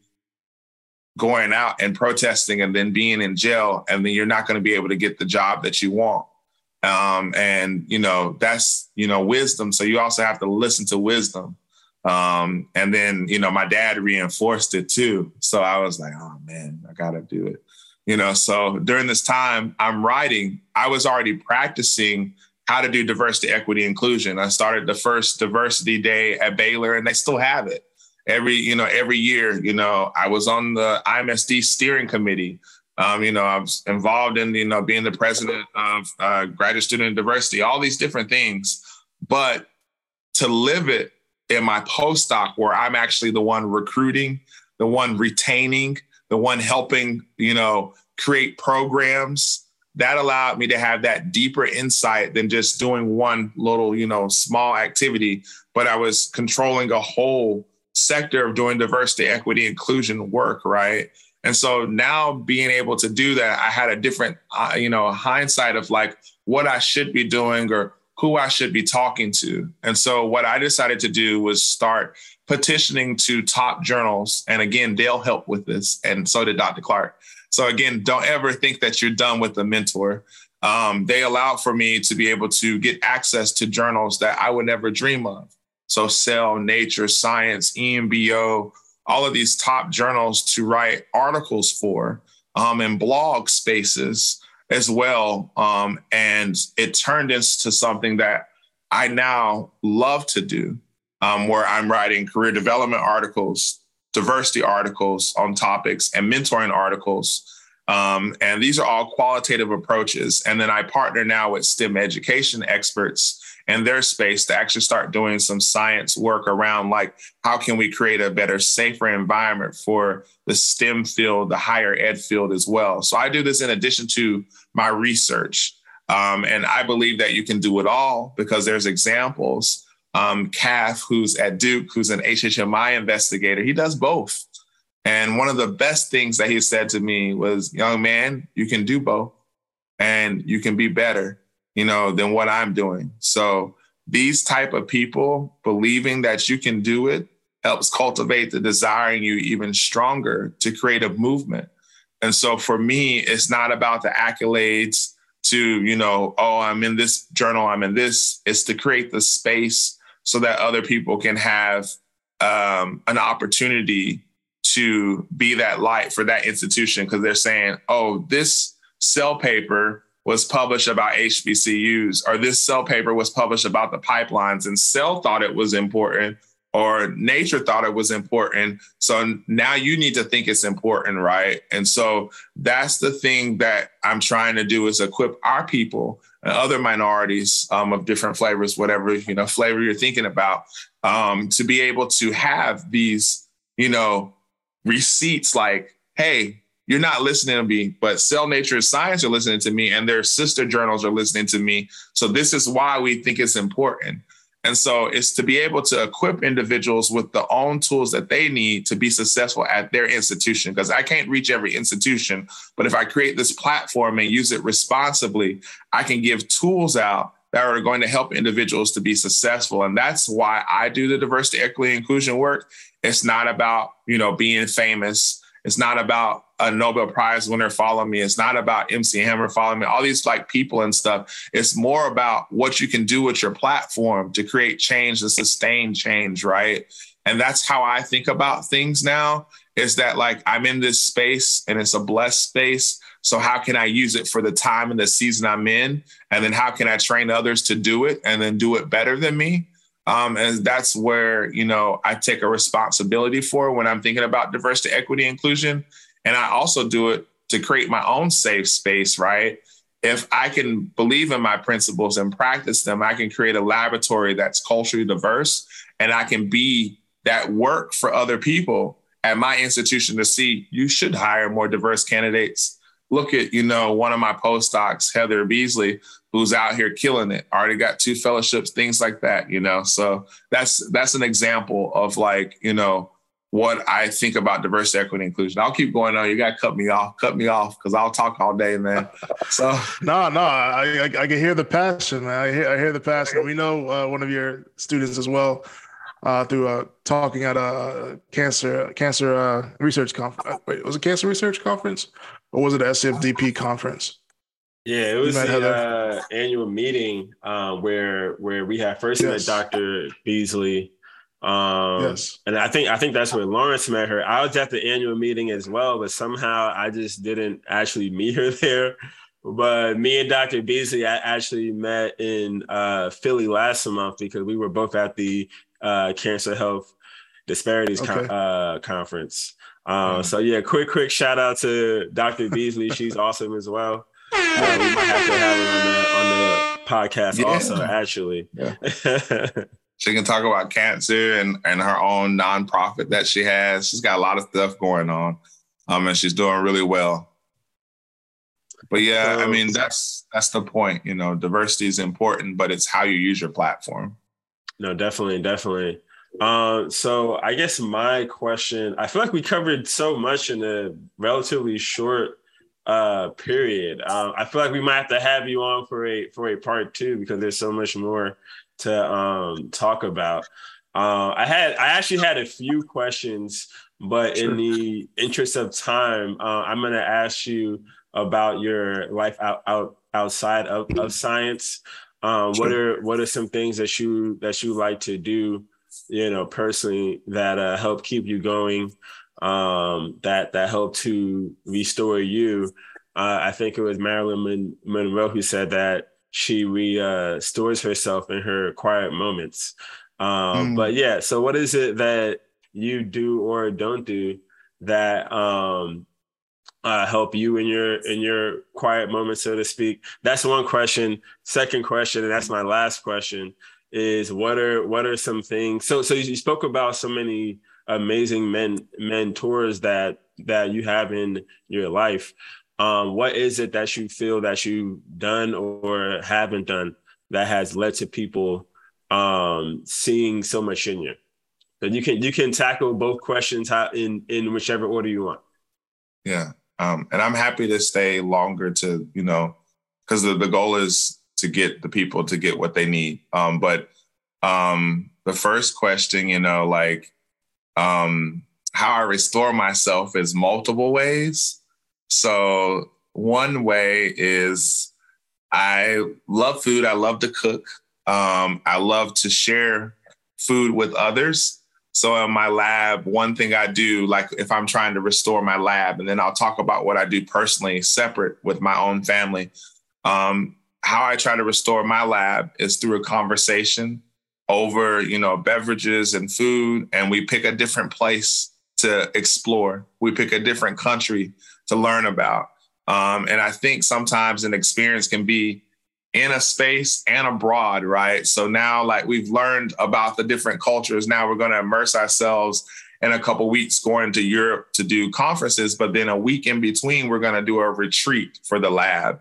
going out and protesting and then being in jail, and then you're not going to be able to get the job that you want. Um, and you know that's you know wisdom. So you also have to listen to wisdom. Um, and then you know my dad reinforced it too. So I was like, oh man, I gotta do it. You know, so during this time I'm writing, I was already practicing how to do diversity, equity, inclusion. I started the first diversity day at Baylor, and they still have it every you know every year. You know, I was on the IMSD steering committee. Um, you know, I was involved in, you know, being the president of uh, graduate student diversity, all these different things. But to live it in my postdoc, where I'm actually the one recruiting, the one retaining, the one helping, you know, create programs, that allowed me to have that deeper insight than just doing one little, you know, small activity. But I was controlling a whole sector of doing diversity, equity, inclusion work, right? And so now being able to do that, I had a different, uh, you know, hindsight of like what I should be doing or who I should be talking to. And so what I decided to do was start petitioning to top journals. And again, they'll help with this. And so did Dr. Clark. So again, don't ever think that you're done with the mentor. Um, they allowed for me to be able to get access to journals that I would never dream of. So Cell, Nature, Science, EMBO, all of these top journals to write articles for um, and blog spaces as well. Um, and it turned into something that I now love to do, um, where I'm writing career development articles, diversity articles on topics, and mentoring articles. Um, and these are all qualitative approaches. And then I partner now with STEM education experts and their space to actually start doing some science work around like how can we create a better safer environment for the stem field the higher ed field as well? So i do this in addition to my research. Um, and i believe that you can do it all because there's examples. Um, Kath, who's at Duke, who's an HHMI investigator, he does both. And one of the best things that he said to me was, young man, you can do both and you can be better you know, than what I'm doing. So these type of people believing that you can do it helps cultivate the desire in you even stronger to create a movement. And so for me, it's not about the accolades to, you know, oh, I'm in this journal, I'm in this. It's to create the space so that other people can have um, an opportunity to be that light for that institution because they're saying, oh, this cell paper was published about HBCUs, or this cell paper was published about the pipelines, and Cell thought it was important, or Nature thought it was important. So now you need to think it's important, right? And so that's the thing that I'm trying to do is equip our people and other minorities um, of different flavors, whatever you know flavor you're thinking about, um, to be able to have these, you know, receipts like, hey, you're not listening to me, but Cell Nature Science are listening to me, and their sister journals are listening to me. So this is why we think it's important. And so it's to be able to equip individuals with the own tools that they need to be successful at their institution. Because I can't reach every institution, but if I create this platform and use it responsibly, I can give tools out that are going to help individuals to be successful. And that's why I do the diversity, equity, inclusion work. It's not about, you know, being famous. It's not about a Nobel Prize winner following me. It's not about MC Hammer following me, all these like people and stuff. It's more about what you can do with your platform to create change and sustain change, right? And that's how I think about things now is that like I'm in this space and it's a blessed space. So how can I use it for the time and the season I'm in? And then how can I train others to do it and then do it better than me? Um, and that's where you know I take a responsibility for when I'm thinking about diversity, equity, inclusion and I also do it to create my own safe space, right? If I can believe in my principles and practice them, I can create a laboratory that's culturally diverse and I can be that work for other people at my institution to see you should hire more diverse candidates. Look at, you know, one of my postdocs, Heather Beasley, who's out here killing it, already got two fellowships, things like that, you know. So that's that's an example of like, you know, what I think about diversity, equity, inclusion. I'll keep going on. You got to cut me off, cut me off, because I'll talk all day, man. <laughs> So no, no, I, I, I can hear the passion, man. I hear, I hear the passion. We know uh, one of your students as well uh, through uh, talking at a cancer cancer uh, research conference. Uh, wait, was it cancer research conference or was it a SFDP conference? Yeah, it was the uh, annual meeting uh, where where we had first yes. met Dr. Beasley um, yes. And I think I think that's where Lawrence met her. I was at the annual meeting as well, but somehow I just didn't actually <laughs> meet her there. But me and Dr. Beasley I actually met in uh, Philly last month because we were both at the uh, Cancer Health Disparities okay. con- uh, Conference. Uh, So yeah, quick quick shout out to Dr. Beasley. She's <laughs> awesome as well. We might have to have her on the on the podcast yeah. also. Actually. Yeah. <laughs> She can talk about cancer and, and her own nonprofit that she has. She's got a lot of stuff going on. Um, and she's doing really well. But yeah, I mean that's that's the point. You know, diversity is important, but it's how you use your platform. No, definitely, definitely. Uh, so I guess my question, I feel like we covered so much in a relatively short uh, period. Um, I feel like we might have to have you on for a for a part two because there's so much more to um, talk about. Uh, I had I actually had a few questions, but sure. in the interest of time, uh, I'm going to ask you about your life out, out outside of, of science. Um, sure. What are what are some things that you that you like to do, you know, personally that uh, help keep you going, um, that that help to restore you? Uh, I think it was Marilyn Monroe who said that she restores uh, herself in her quiet moments. Um, mm. But yeah, so what is it that you do or don't do that um, uh, help you in your in your quiet moments, so to speak? That's one question. Second question, and that's my last question, is what are what are some things? So so you spoke about so many amazing men mentors that that you have in your life um, what is it that you feel that you've done or haven't done that has led to people um, seeing so much in you? And you can you can tackle both questions in in whichever order you want. Yeah, um, and I'm happy to stay longer to you know because the, the goal is to get the people to get what they need. Um, but um, the first question, you know, like um, how I restore myself is multiple ways. So one way is I love food. I love to cook. Um, I love to share food with others. So in my lab, one thing I do, like if I'm trying to restore my lab, and then I'll talk about what I do personally, separate with my own family. Um, how I try to restore my lab is through a conversation over, you know, beverages and food, and we pick a different place to explore. We pick a different country to learn about. Um, and I think sometimes an experience can be in a space and abroad, right? So now, like we've learned about the different cultures, now we're going to immerse ourselves in a couple weeks going to Europe to do conferences. But then a week in between, we're going to do a retreat for the lab,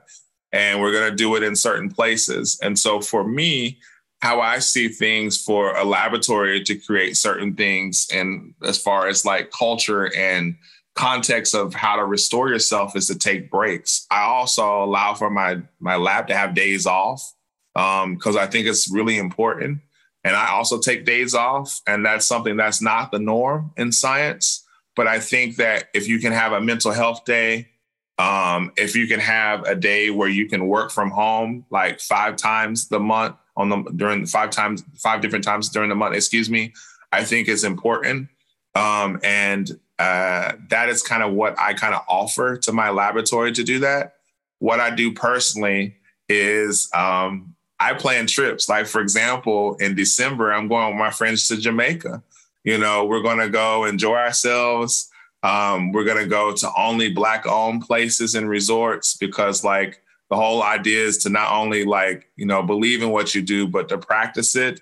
and we're going to do it in certain places. And so for me, how I see things for a laboratory to create certain things, and as far as like culture and context of how to restore yourself is to take breaks. I also allow for my my lab to have days off because um, I think it's really important. And I also take days off, and that's something that's not the norm in science. But I think that if you can have a mental health day, um, if you can have a day where you can work from home like five times the month on the during five times five different times during the month, excuse me, I think is important. Um, and uh, that is kind of what I kind of offer to my laboratory to do that. What I do personally is um, I plan trips. Like, for example, in December, I'm going with my friends to Jamaica. You know, we're going to go enjoy ourselves. Um, we're going to go to only Black owned places and resorts because, like, the whole idea is to not only, like, you know, believe in what you do, but to practice it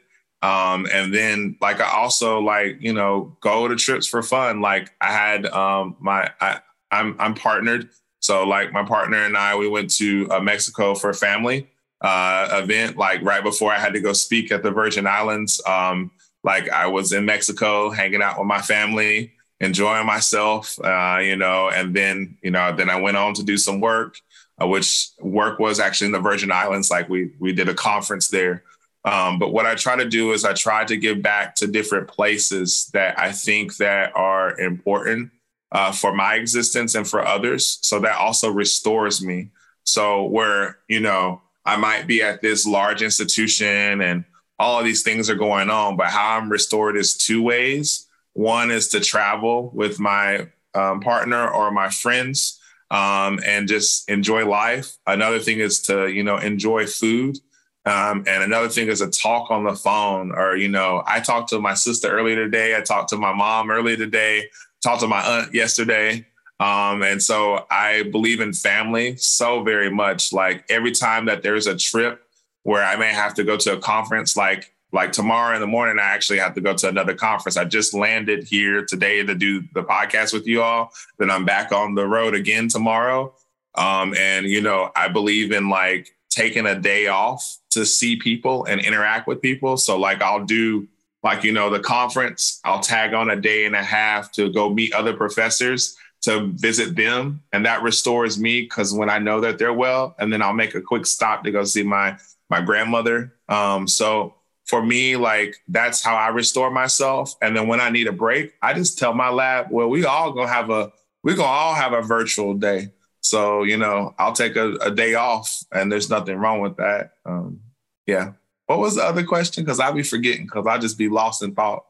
um, and then like I also like, you know, go to trips for fun. Like I had um my I I'm I'm partnered. So like my partner and I, we went to uh, Mexico for a family uh, event. Like right before I had to go speak at the Virgin Islands. Um, like I was in Mexico hanging out with my family. enjoying myself, uh, you know, and then, you know, then I went on to do some work, uh, which work was actually in the Virgin Islands. Like we, we did a conference there. Um, but what I try to do is I try to give back to different places that I think that are important uh, for my existence and for others. So that also restores me. So where, you know, I might be at this large institution and all of these things are going on, but how I'm restored is two ways. One is to travel with my um, partner or my friends um, and just enjoy life. Another thing is to, you know, enjoy food. Um, and another thing is a talk on the phone or, you know, I talked to my sister earlier today. I talked to my mom earlier today, talked to my aunt yesterday. Um, and so I believe in family so very much. Like every time that there's a trip where I may have to go to a conference, like like tomorrow in the morning, I actually have to go to another conference. I just landed here today to do the podcast with you all. Then I'm back on the road again tomorrow. Um, and you know, I believe in like taking a day off to see people and interact with people. So like I'll do like you know the conference, I'll tag on a day and a half to go meet other professors to visit them. And that restores me because when i know that they're well and then i'll make a quick stop to go see my my grandmother. Um, so for me like that's how i restore myself. And then when i need a break i just tell my lab well we all gonna have a we're gonna all have a virtual day so you know i'll take a, a day off and there's nothing wrong with that. Um, yeah. What was the other question? Because i'll be forgetting because i'll just be lost in thought.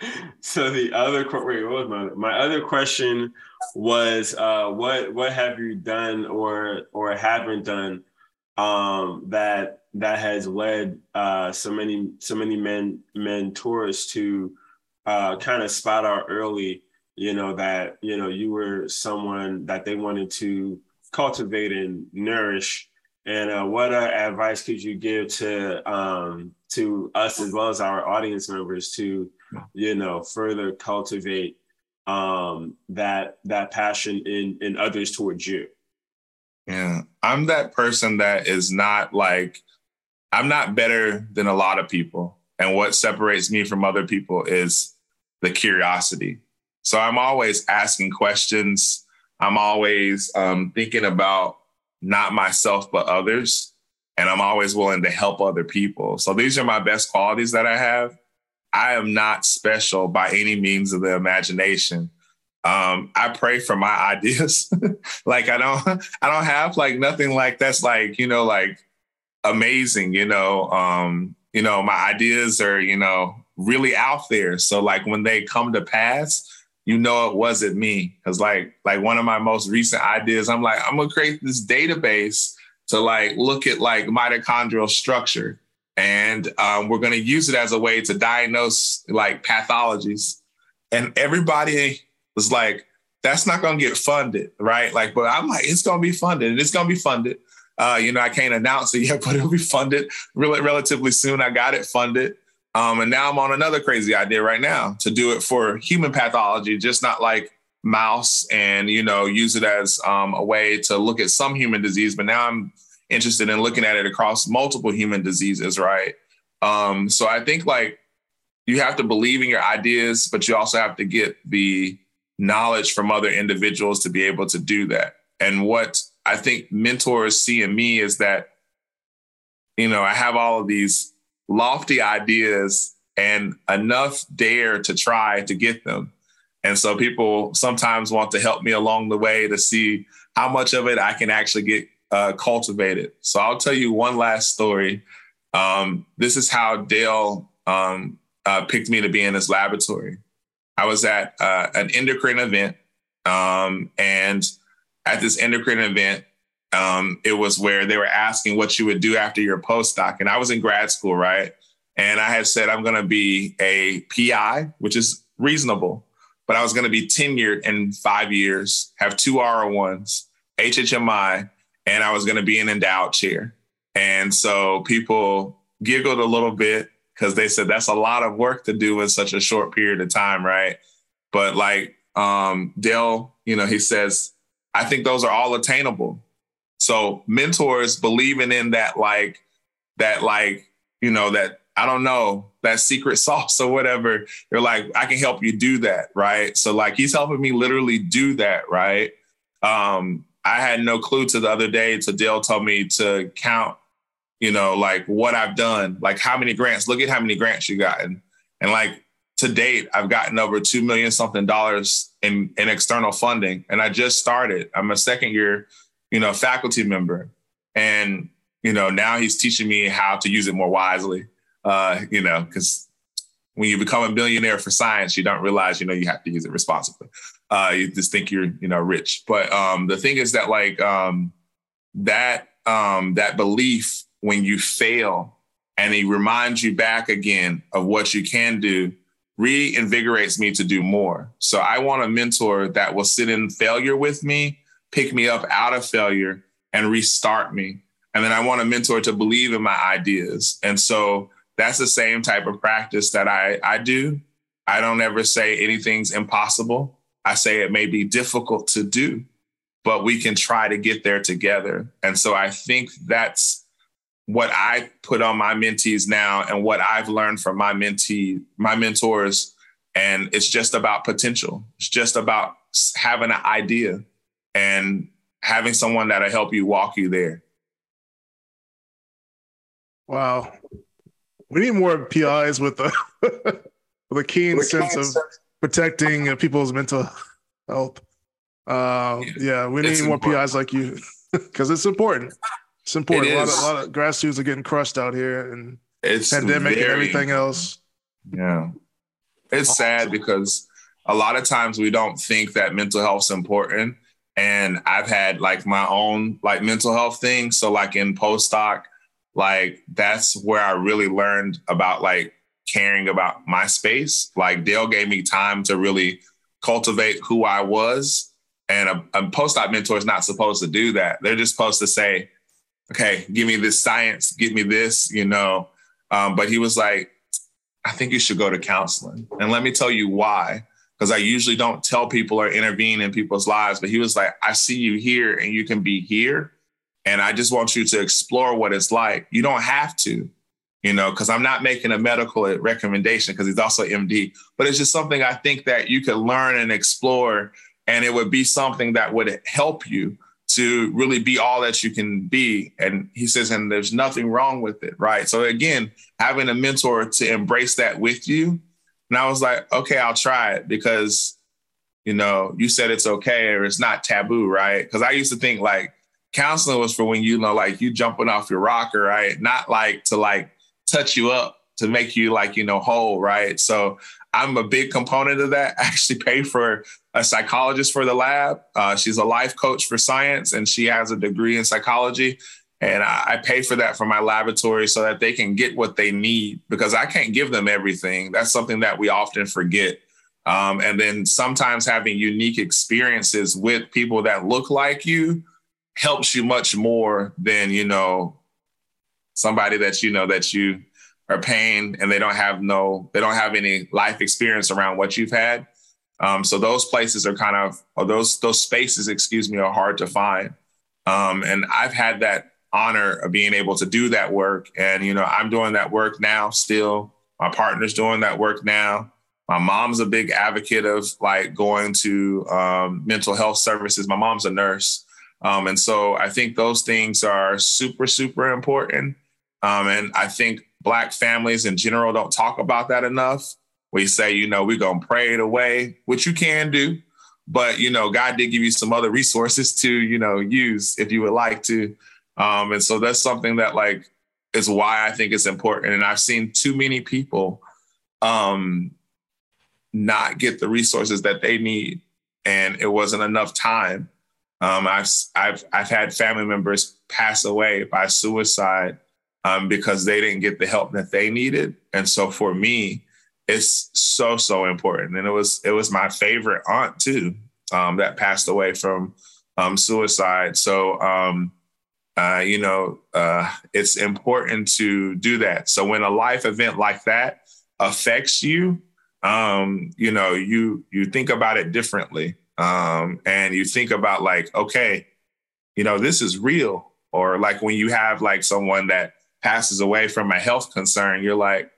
<laughs> So the other wait, what was my my other question was uh, what what have you done or or haven't done um, that that has led uh, so many so many men mentors to uh, kind of spot out early, you know that you know you were someone that they wanted to cultivate and nourish. And uh, what uh, advice could you give to um, to us as well as our audience members to you know further cultivate um, that that passion in in others towards you. Yeah, I'm that person that is not like I'm not better than a lot of people, and what separates me from other people is the curiosity. So I'm always asking questions. I'm always um, thinking about not myself but others, and I'm always willing to help other people. So these are my best qualities that I have. I am not special by any means of the imagination. Um, I pray for my <laughs> ideas. like I don't, I don't have like nothing like that's like you know like amazing. You know, um, you know my ideas are you know really out there. So like when they come to pass, you know it wasn't me because like like one of my most recent ideas, I'm like I'm gonna create this database to like look at like mitochondrial structure and um, we're to use it as a way to diagnose like pathologies. And everybody was like, "That's not to get funded, right?" Like, but I'm like, "It's to be funded. It's going to be funded." Uh, you know, I can't announce it yet, <laughs> but it'll be funded really relatively soon. I got it funded. Um, and now I'm on another crazy idea right now to do it for human pathology, just not like mouse and, you know, use it as um, a way to look at some human disease. But now I'm interested in looking at it across multiple human diseases, right? Um, so I think like you have to believe in your ideas, but you also have to get the knowledge from other individuals to be able to do that. And what I think mentors see in me is that, you know, I have all of these lofty ideas and enough dare to try to get them. And so people sometimes want to help me along the way to see how much of it I can actually get uh, cultivated. So I'll tell you one last story. Um, this is how Dale um, uh, picked me to be in his laboratory. I was at uh, an endocrine event, um, and at this endocrine event, um, it was where they were asking what you would do after your postdoc. And I was in grad school, right? And I had said I'm going to be a PI, which is reasonable, but I was going to be tenured in five years, have two R1s, HHMI, and I was going to be an endowed chair. And so people giggled a little bit because they said that's a lot of work to do in such a short period of time, right? But like um, Dale, you know, he says, I think those are all attainable. So mentors believing in that, like, that, like, you know, that I don't know, that secret <laughs> sauce or whatever. You're like, I can help you do that, right? So like he's helping me literally do that, right? Um, I had no clue to the other day. To Dale told me to count, you know, like what I've done, like how many grants. Look at how many grants you gotten, and like to date, I've gotten over two million something dollars in in external funding, and I just started. I'm a second year, you know, faculty member, and you know now he's teaching me how to use it more wisely. Uh, you know, because when you become a billionaire for science, you don't realize, you know, you have to use it responsibly. Uh, you just think you're, you know, rich. But um, the thing is that like um, that um, that belief when you fail and he reminds you back again of what you can do reinvigorates me to do more. So I want a mentor that will sit in failure with me, pick me up out of failure and restart me. And then I want a mentor to believe in my ideas. And so that's the same type of practice that I, I do. I don't ever say anything's impossible. I say it may be difficult to do, but we can try to get there together. And so I think that's what I put on my mentees now and what I've learned from my mentee, my mentors. And it's just about potential. It's just about having an idea and having someone that'll help you walk you there. Wow. We need more PIs with a <laughs> with a keen with sense of sense. protecting people's mental health. Uh, yeah, we need more important. PIs like you <laughs> because it's important. It's important. It a, lot of, a lot of grad students are getting crushed out here, and it's pandemic very, and everything else. Yeah, it's sad because a lot of times we don't think that mental health is important. And I've had like my own like mental health thing. So like in postdoc, like that's where I really learned about like caring about my space. Like Dale gave me time to really cultivate who I was. And a, a postdoc mentor is not supposed to do that. They're just supposed to say, okay, give me this science, give me this, you know. Um, but he was like, I think you should go to counseling. And let me tell you why. Because I usually don't tell people or intervene in people's lives. But he was like, I see you here and you can be here. And I just want you to explore what it's like. You don't have to, you know, because I'm not making a medical recommendation because he's also MD, but it's just something I think that you could learn and explore. And it would be something that would help you to really be all that you can be. And he says, and there's nothing wrong with it. Right. So again, having a mentor to embrace that with you. And I was like, okay, I'll try it because, you know, you said it's okay or it's not taboo. Right. Because I used to think like counseling was for when you know, like you jumping off your rocker, right? Not like to like touch you up to make you like, you know, whole. Right. So I'm a big component of that. <laughs> I actually pay for a psychologist for the lab. Uh, she's a life coach for science, and she has a degree in psychology. And I, I pay for that for my laboratory so that they can get what they need because I can't give them everything. That's something that we often forget. Um, and then sometimes having unique experiences with people that look like you helps you much more than you know somebody that you know that you are paying and they don't have no they don't have any life experience around what you've had um, so those places are kind of, or those those spaces, excuse me, are hard to find. Um, and I've had that honor of being able to do that work. And you know, I'm doing that work now. Still, my partner's doing that work now. My mom's a big advocate of like going to um, mental health services. My mom's a nurse, um, and so I think those things are super super important. Um, and I think Black families in general don't talk about that enough we say, you know, we're going to pray it away, which you can do. But, you know, God did give you some other resources to, you know, use if you would like to. Um, and so that's something that, like, is why I think it's important. And I've seen too many people um, not get the resources that they need. And it wasn't enough time. Um, I've, I've, I've had family members pass away by suicide um, because they didn't get the help that they needed. And so for me, it's so so important and it was it was my favorite aunt too um, that passed away from um, suicide so um, uh, you know uh, it's important to do that so when a life event like that affects you um, you know you you think about it differently um, and you think about like okay you know this is real or like when you have like someone that passes away from a health concern you're like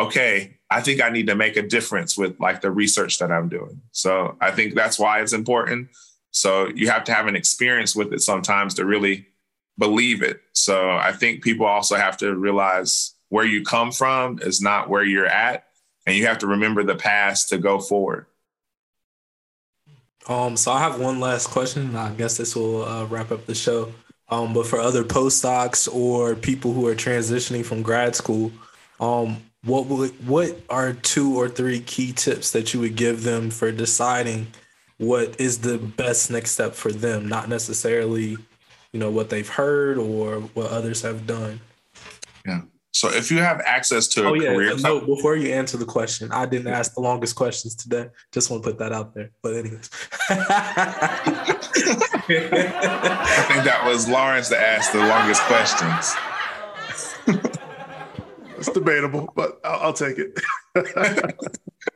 okay, I think I need to make a difference with like the research that I'm doing. So I think that's why it's important. So you have to have an experience with it sometimes to really believe it. So I think people also have to realize where you come from is not where you're at. And you have to remember the past to go forward. Um, so I have one last question. I guess this will uh, wrap up the show. Um, but for other postdocs or people who are transitioning from grad school, um, what would what are two or three key tips that you would give them for deciding what is the best next step for them, not necessarily, you know, what they've heard or what others have done? Yeah. So if you have access to oh, a yeah. career, no, before you answer the question, I didn't ask the longest questions today. Just want to put that out there. But anyways. I think that was Lawrence that asked the longest questions. It's debatable, but I'll, I'll take it. <laughs>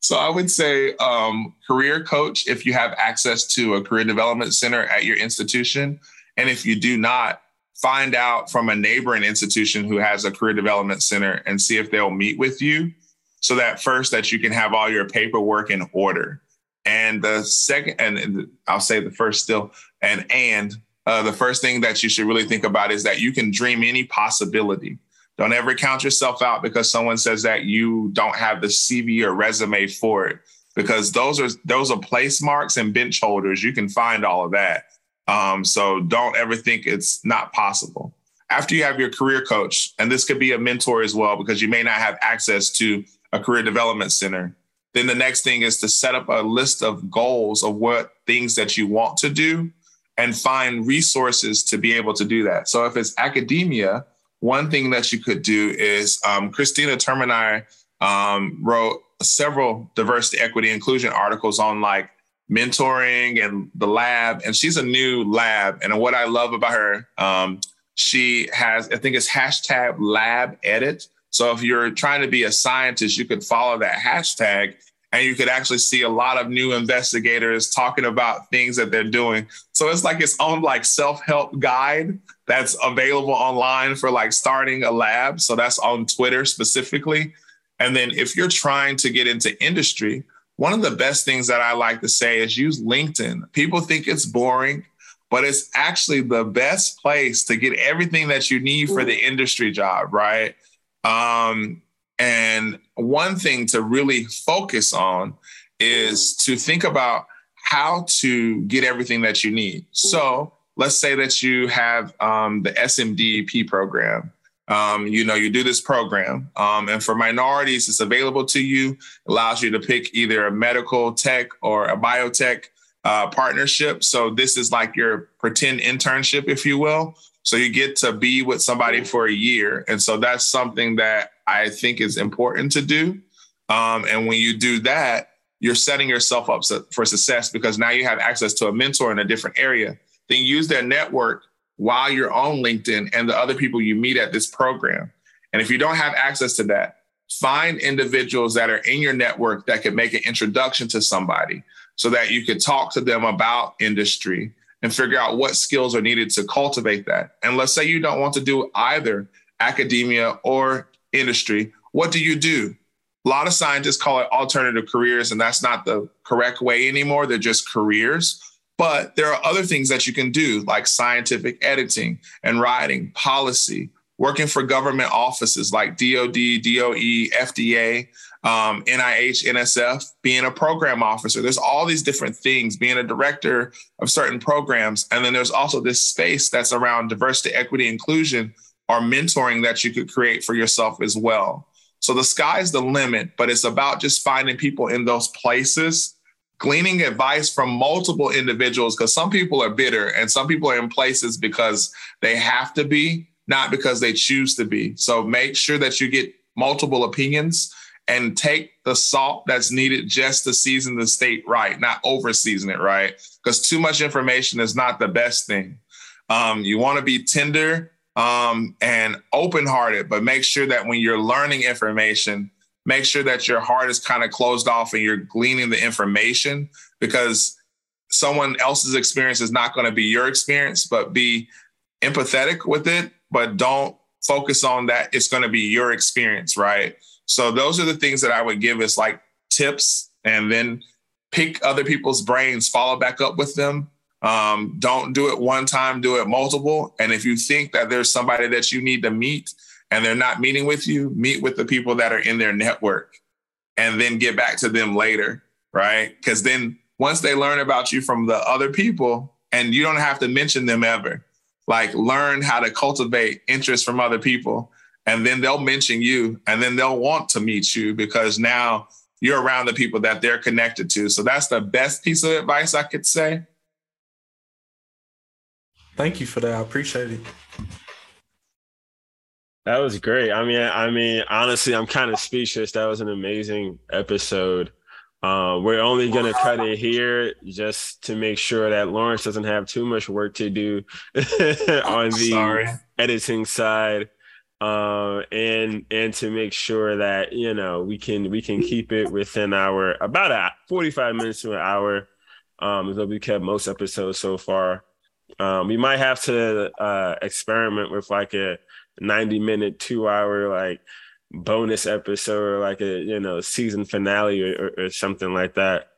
so I would say um, career coach if you have access to a career development center at your institution. And if you do not, find out from a neighboring institution who has a career development center and see if they'll meet with you so that first that you can have all your paperwork in order and the second and i'll say the first still and and uh, the first thing that you should really think about is that you can dream any possibility don't ever count yourself out because someone says that you don't have the cv or resume for it because those are those are place marks and bench holders you can find all of that um, so don't ever think it's not possible. After you have your career coach, and this could be a mentor as well, because you may not have access to a career development center, then the next thing is to set up a list of goals of what things that you want to do and find resources to be able to do that. So if it's academia, one thing that you could do is um, Christina Termini um, wrote several diversity, equity, inclusion articles on like mentoring and the lab. And she's a new lab. And what I love about her, um, she has, I think it's hashtag lab edit. So if you're trying to be a scientist, you could follow that hashtag and you could actually see a lot of new investigators talking about things that they're doing. So it's like its own like self-help guide that's available online for like starting a lab. So that's on Twitter specifically. And then if you're trying to get into industry, one of the best things that I like to say is use LinkedIn. People think it's boring, but it's actually the best place to get everything that you need for the industry job, right? Um, and one thing to really focus on is to think about how to get everything that you need. So let's say that you have um, the SMDP program um, you know, you do this program. Um, and for minorities, it's available to you, allows you to pick either a medical tech or a biotech uh, partnership. So this is like your pretend internship, if you will. So you get to be with somebody for a year. And so that's something that I think is important to do. Um, and when you do that, you're setting yourself up for success because now you have access to a mentor in a different area. Then use their network while you're on LinkedIn and the other people you meet at this program. And if you don't have access to that, find individuals that are in your network that could make an introduction to somebody so that you could talk to them about industry and figure out what skills are needed to cultivate that. And let's say you don't want to do either academia or industry. What do you do? A lot of scientists call it alternative careers, and that's not the correct way anymore. They're just careers. But there are other things that you can do, like scientific editing and writing, policy, working for government offices like DOD, DOE, FDA, um, NIH, NSF, being a program officer. There's all these different things, being a director of certain programs. And then there's also this space that's around diversity, equity, inclusion, or mentoring that you could create for yourself as well. So the sky's the limit, but it's about just finding people in those places gleaning advice from multiple individuals because some people are bitter and some people are in places because they have to be, not because they choose to be. So make sure that you get multiple opinions and take the salt that's needed just to season the state right, not over season it right, because too much information is not the best thing. Um, you want to be tender um, and open hearted, but make sure that when you're learning information, make sure that your heart is kind of closed off and you're gleaning the information because someone else's experience is not going to be your experience, but be empathetic with it, but don't focus on that. It's going to be your experience, right? So those are the things that I would give as like tips, and then pick other people's brains, follow back up with them. Um, don't do it one time, do it multiple. And if you think that there's somebody that you need to meet and they're not meeting with you, meet with the people that are in their network and then get back to them later, right? Because then once they learn about you from the other people, and you don't have to mention them ever, like learn how to cultivate interest from other people. And then they'll mention you and then they'll want to meet you because now you're around the people that they're connected to. So that's the best piece of advice I could say. Thank you for that. I appreciate it. That was great. I mean, I mean, honestly, I'm kind of speechless. That was an amazing episode. Uh, we're only gonna cut it here just to make sure that Lawrence doesn't have too much work to do <laughs> on the Sorry. editing side, uh, and and to make sure that you know we can we can keep it within our about a 45 minutes to an hour. Um, as we kept most episodes so far. Um, we might have to uh, experiment with like a 90 minute, two hour like bonus episode or like a you know season finale or, or, or something like that.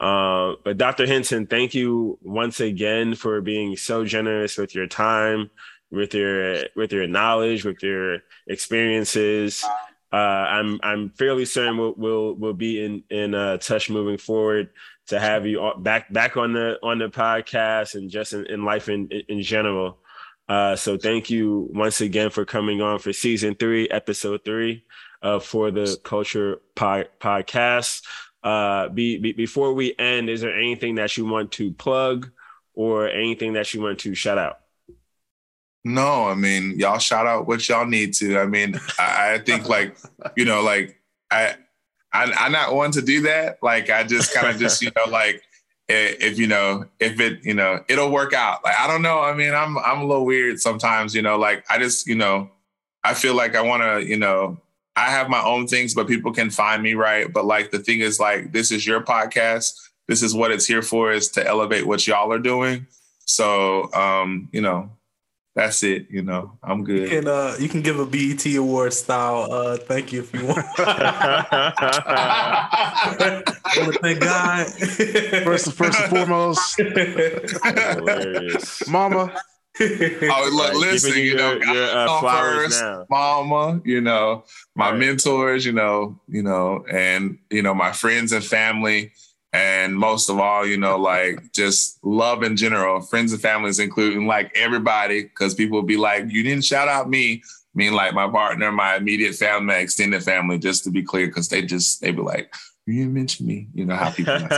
Uh, but Dr. Henson, thank you once again for being so generous with your time, with your with your knowledge, with your experiences. Uh, I'm I'm fairly certain we'll we'll, we'll be in in uh, touch moving forward to have you back back on the on the podcast and just in, in life in in general. Uh, so thank you once again for coming on for season three, episode three, uh, for the Culture po- Podcast. Uh, be, be, before we end, is there anything that you want to plug or anything that you want to shout out? No, I mean, y'all shout out what y'all need to. I mean, I, I think <laughs> like, you know, like I, I, I'm not one to do that. Like, I just kind of just, you know, like if you know if it you know it'll work out. Like i don't know. I mean i'm i'm a little weird sometimes you know like i just you know i feel like i want to you know i have my own things but people can find me right? But like the thing is like this is your podcast. This is what it's here for is to elevate what y'all are doing. So um you know that's it you know i'm good You can uh you can give a BET award style uh thank you if you want. <laughs> Wanna thank God. First, first and foremost, Mama. Oh, look, Like, listen, giving you know, your, your uh, flowers first, now. mama, you know, my Right. mentors, you know, you know, and you know, my friends and family, and most of all, you know, like just love in general, friends and families, including like everybody, because people will be like, you didn't shout out me. I mean, like my partner, my immediate family, my extended family, just to be clear, because they just they be like, you didn't mention me. You know how people. <laughs>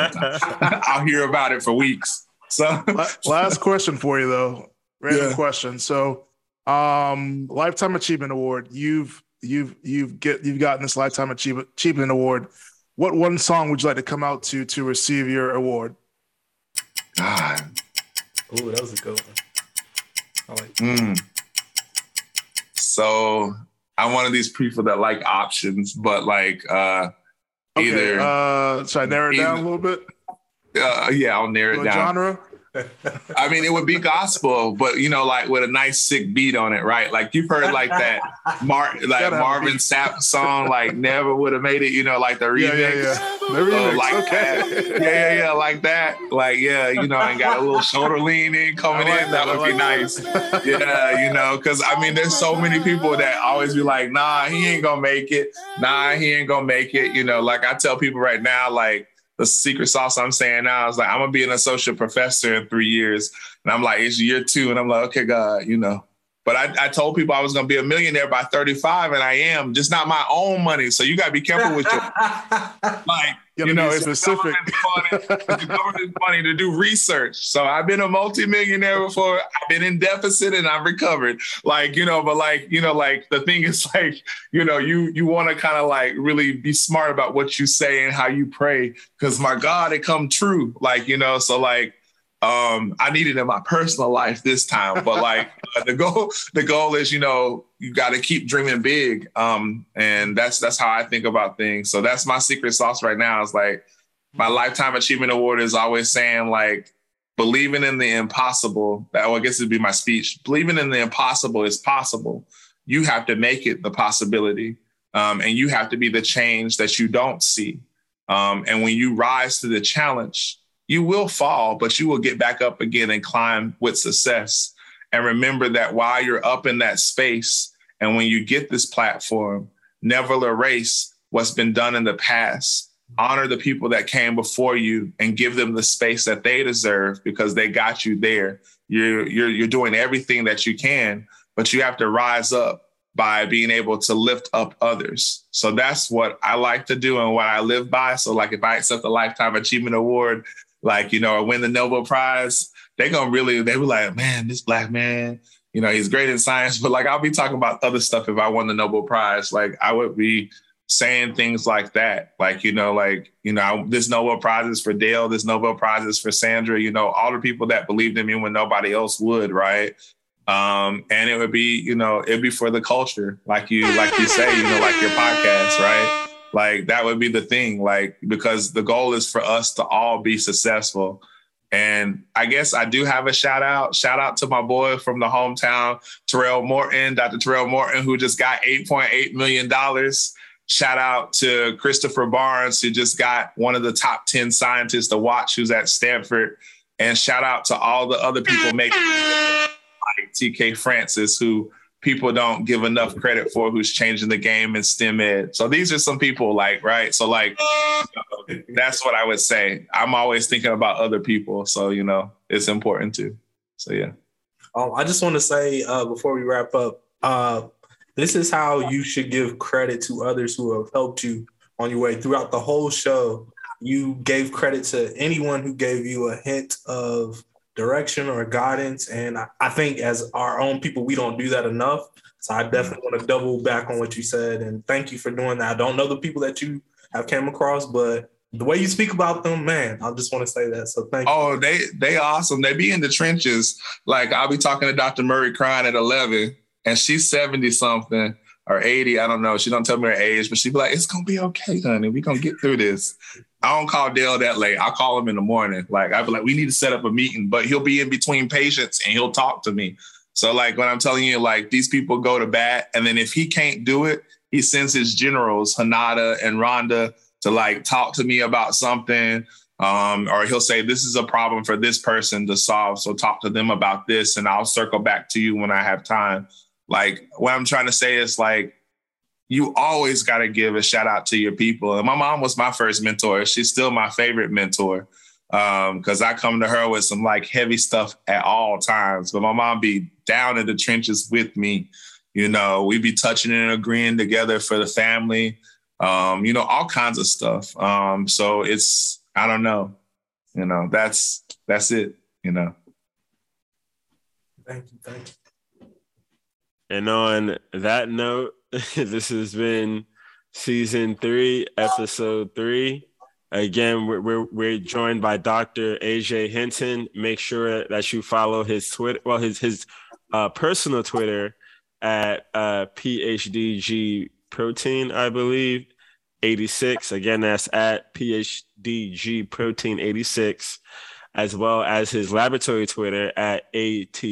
I'll hear about it for weeks. So Last question for you though. Random Yeah. question. So, um, lifetime achievement award. You've you've you've get you've gotten this lifetime achievement achievement award. What one song would you like to come out to to receive your award? God. Ooh, that was a good one. I like Mm. So I'm one of these people that like options, but like uh Okay, either uh, uh, should I narrow it down a little bit? yeah, I'll narrow it down. genre? I mean, it would be gospel, but you know, like with a nice sick beat on it, right? Like you've heard like that Mar- like Gotta have a Marvin. Sapp song, like never would have made it, you know, like the remix. yeah, yeah. The Oh, remix, like okay. that. Yeah, yeah, yeah, like that. Like, yeah, you know, and got a little shoulder lean in coming like in. that, That would be like nice. yeah, you know, because I mean, there's so many people that always be like, nah, he ain't gonna make it. Nah, he ain't gonna make it. You know, like I tell people right now, like the secret sauce I'm saying now is like, I'm gonna be an associate professor in three years. And I'm like, it's year two. And I'm like, okay, God, you know. But I, I told people I was gonna be a millionaire by 35, and I am, just not my own money. So you gotta be careful with your <laughs> like, you know, it's specific. the government's money, it's the government's money to do research. So I've been a multimillionaire before. I've been in deficit and I've recovered. Like, you know, but like, you know, like the thing is <laughs> like, you know, you you want to kind of like really be smart about what you say and how you pray. Cause my God, it come true. Like, you know, so like um I need it in my personal life this time. But like <laughs> uh, the goal, the goal is, you know, you got to keep dreaming big. Um, and that's that's how I think about things. So that's my secret sauce right now. Is like my lifetime achievement award is always saying like believing in the impossible. That well, I guess it'd be my speech. Believing in the impossible is possible. you have to make it the possibility. Um, and you have to be the change that you don't see. Um, and when you rise to the challenge, you will fall, but you will get back up again and climb with success. And remember that while you're up in that space, and when you get this platform, never erase what's been done in the past. Honor the people that came before you and give them the space that they deserve because they got you there. You're, you're, you're doing everything that you can, but you have to rise up by being able to lift up others. So that's what I like to do and what I live by. So, like, if I accept a Lifetime Achievement Award, like, you know, or win the Nobel Prize, they gonna really, they were like, man, this black man, you know, he's great in science, <laughs> but like, I'll be talking about other stuff if I won the Nobel Prize. Like, I would be saying things like that. Like, you know, like, you know, this Nobel Prize is for Dale, this Nobel Prize is for Sandra, you know, all the people that believed in me when nobody else would, right? Um, and it would be, you know, it'd be for the culture, like you, like you say, you know, like your podcast, right? Like that would be the thing, like because the goal is for us to all be successful. And I guess I do have a shout out. Shout out to my boy from the hometown, Terrell Morton, Dr. Terrell Morton, who just got $8.8 million. Shout out to Christopher Barnes, who just got one of the top 10 scientists to watch, who's at Stanford. And shout out to all the other people making like TK Francis, who people don't give enough credit for, who's changing the game in STEM ed. So these are some people like, right? So like, that's what I would say. I'm always thinking about other people. So, you know, it's important too. So, yeah. Um, I just want to say uh, before we wrap up, uh, this is how you should give credit to others who have helped you on your way throughout the whole show. You gave credit to anyone who gave you a hint of direction or guidance. And I, think as our own people, we don't do that enough. So I definitely want to double back on what you said and thank you for doing that. I don't know the people that you have came across, but the way you speak about them, man, I just want to say that. So thank oh, you. Oh, they they awesome. They be in the trenches. Like I'll be talking to Dr. Murray crying at 11 and she's 70 something or 80. I don't know. She don't tell me her age, but she be like, it's gonna be okay, honey. we gonna get through this. I don't call Dale that late. I'll call him in the morning. Like I'd be like, we need to set up a meeting, but he'll be in between patients and he'll talk to me. So like when I'm telling you, like these people go to bat, and then if he can't do it, he sends his generals, Hanada and Rhonda, to like talk to me about something. Um, or he'll say, This is a problem for this person to solve. So talk to them about this, and I'll circle back to you when I have time. Like what I'm trying to say is like you always got to give a shout out to your people. And my mom was my first mentor. She's still my favorite mentor because um, I come to her with some like heavy stuff at all times. But my mom be down in the trenches with me. You know, we be touching and agreeing together for the family. Um, you know, all kinds of stuff. Um, so it's I don't know. You know, that's that's it. You know. Thank you. Thank you. And on that note, <laughs> this has been season three, episode three. Again, we're, we're, we're joined by Dr. AJ Hinton. Make sure that you follow his Twitter, well, his his uh, personal Twitter at uh, PhDG Protein, I believe, 86. Again, that's at PhDG Protein 86, as well as his laboratory Twitter at AT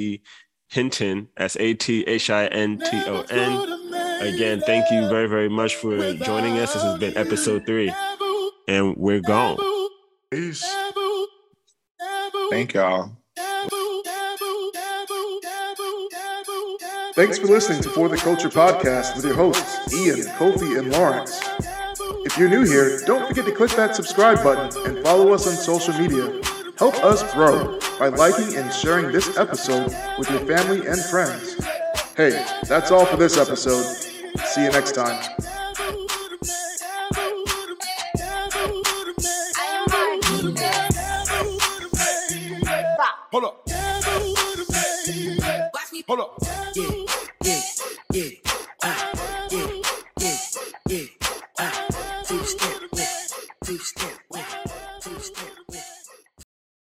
Hinton. That's A T H I N T O N. Again, thank you very, very much for joining us. This has been episode three, and we're gone. Peace. Thank y'all. Thanks for listening to For the Culture podcast with your hosts, Ian, Kofi, and Lawrence. If you're new here, don't forget to click that subscribe button and follow us on social media. Help us grow by liking and sharing this episode with your family and friends. Hey, that's all for this episode. See you next time. Hold up. Hold up. Yeah, yeah, yeah.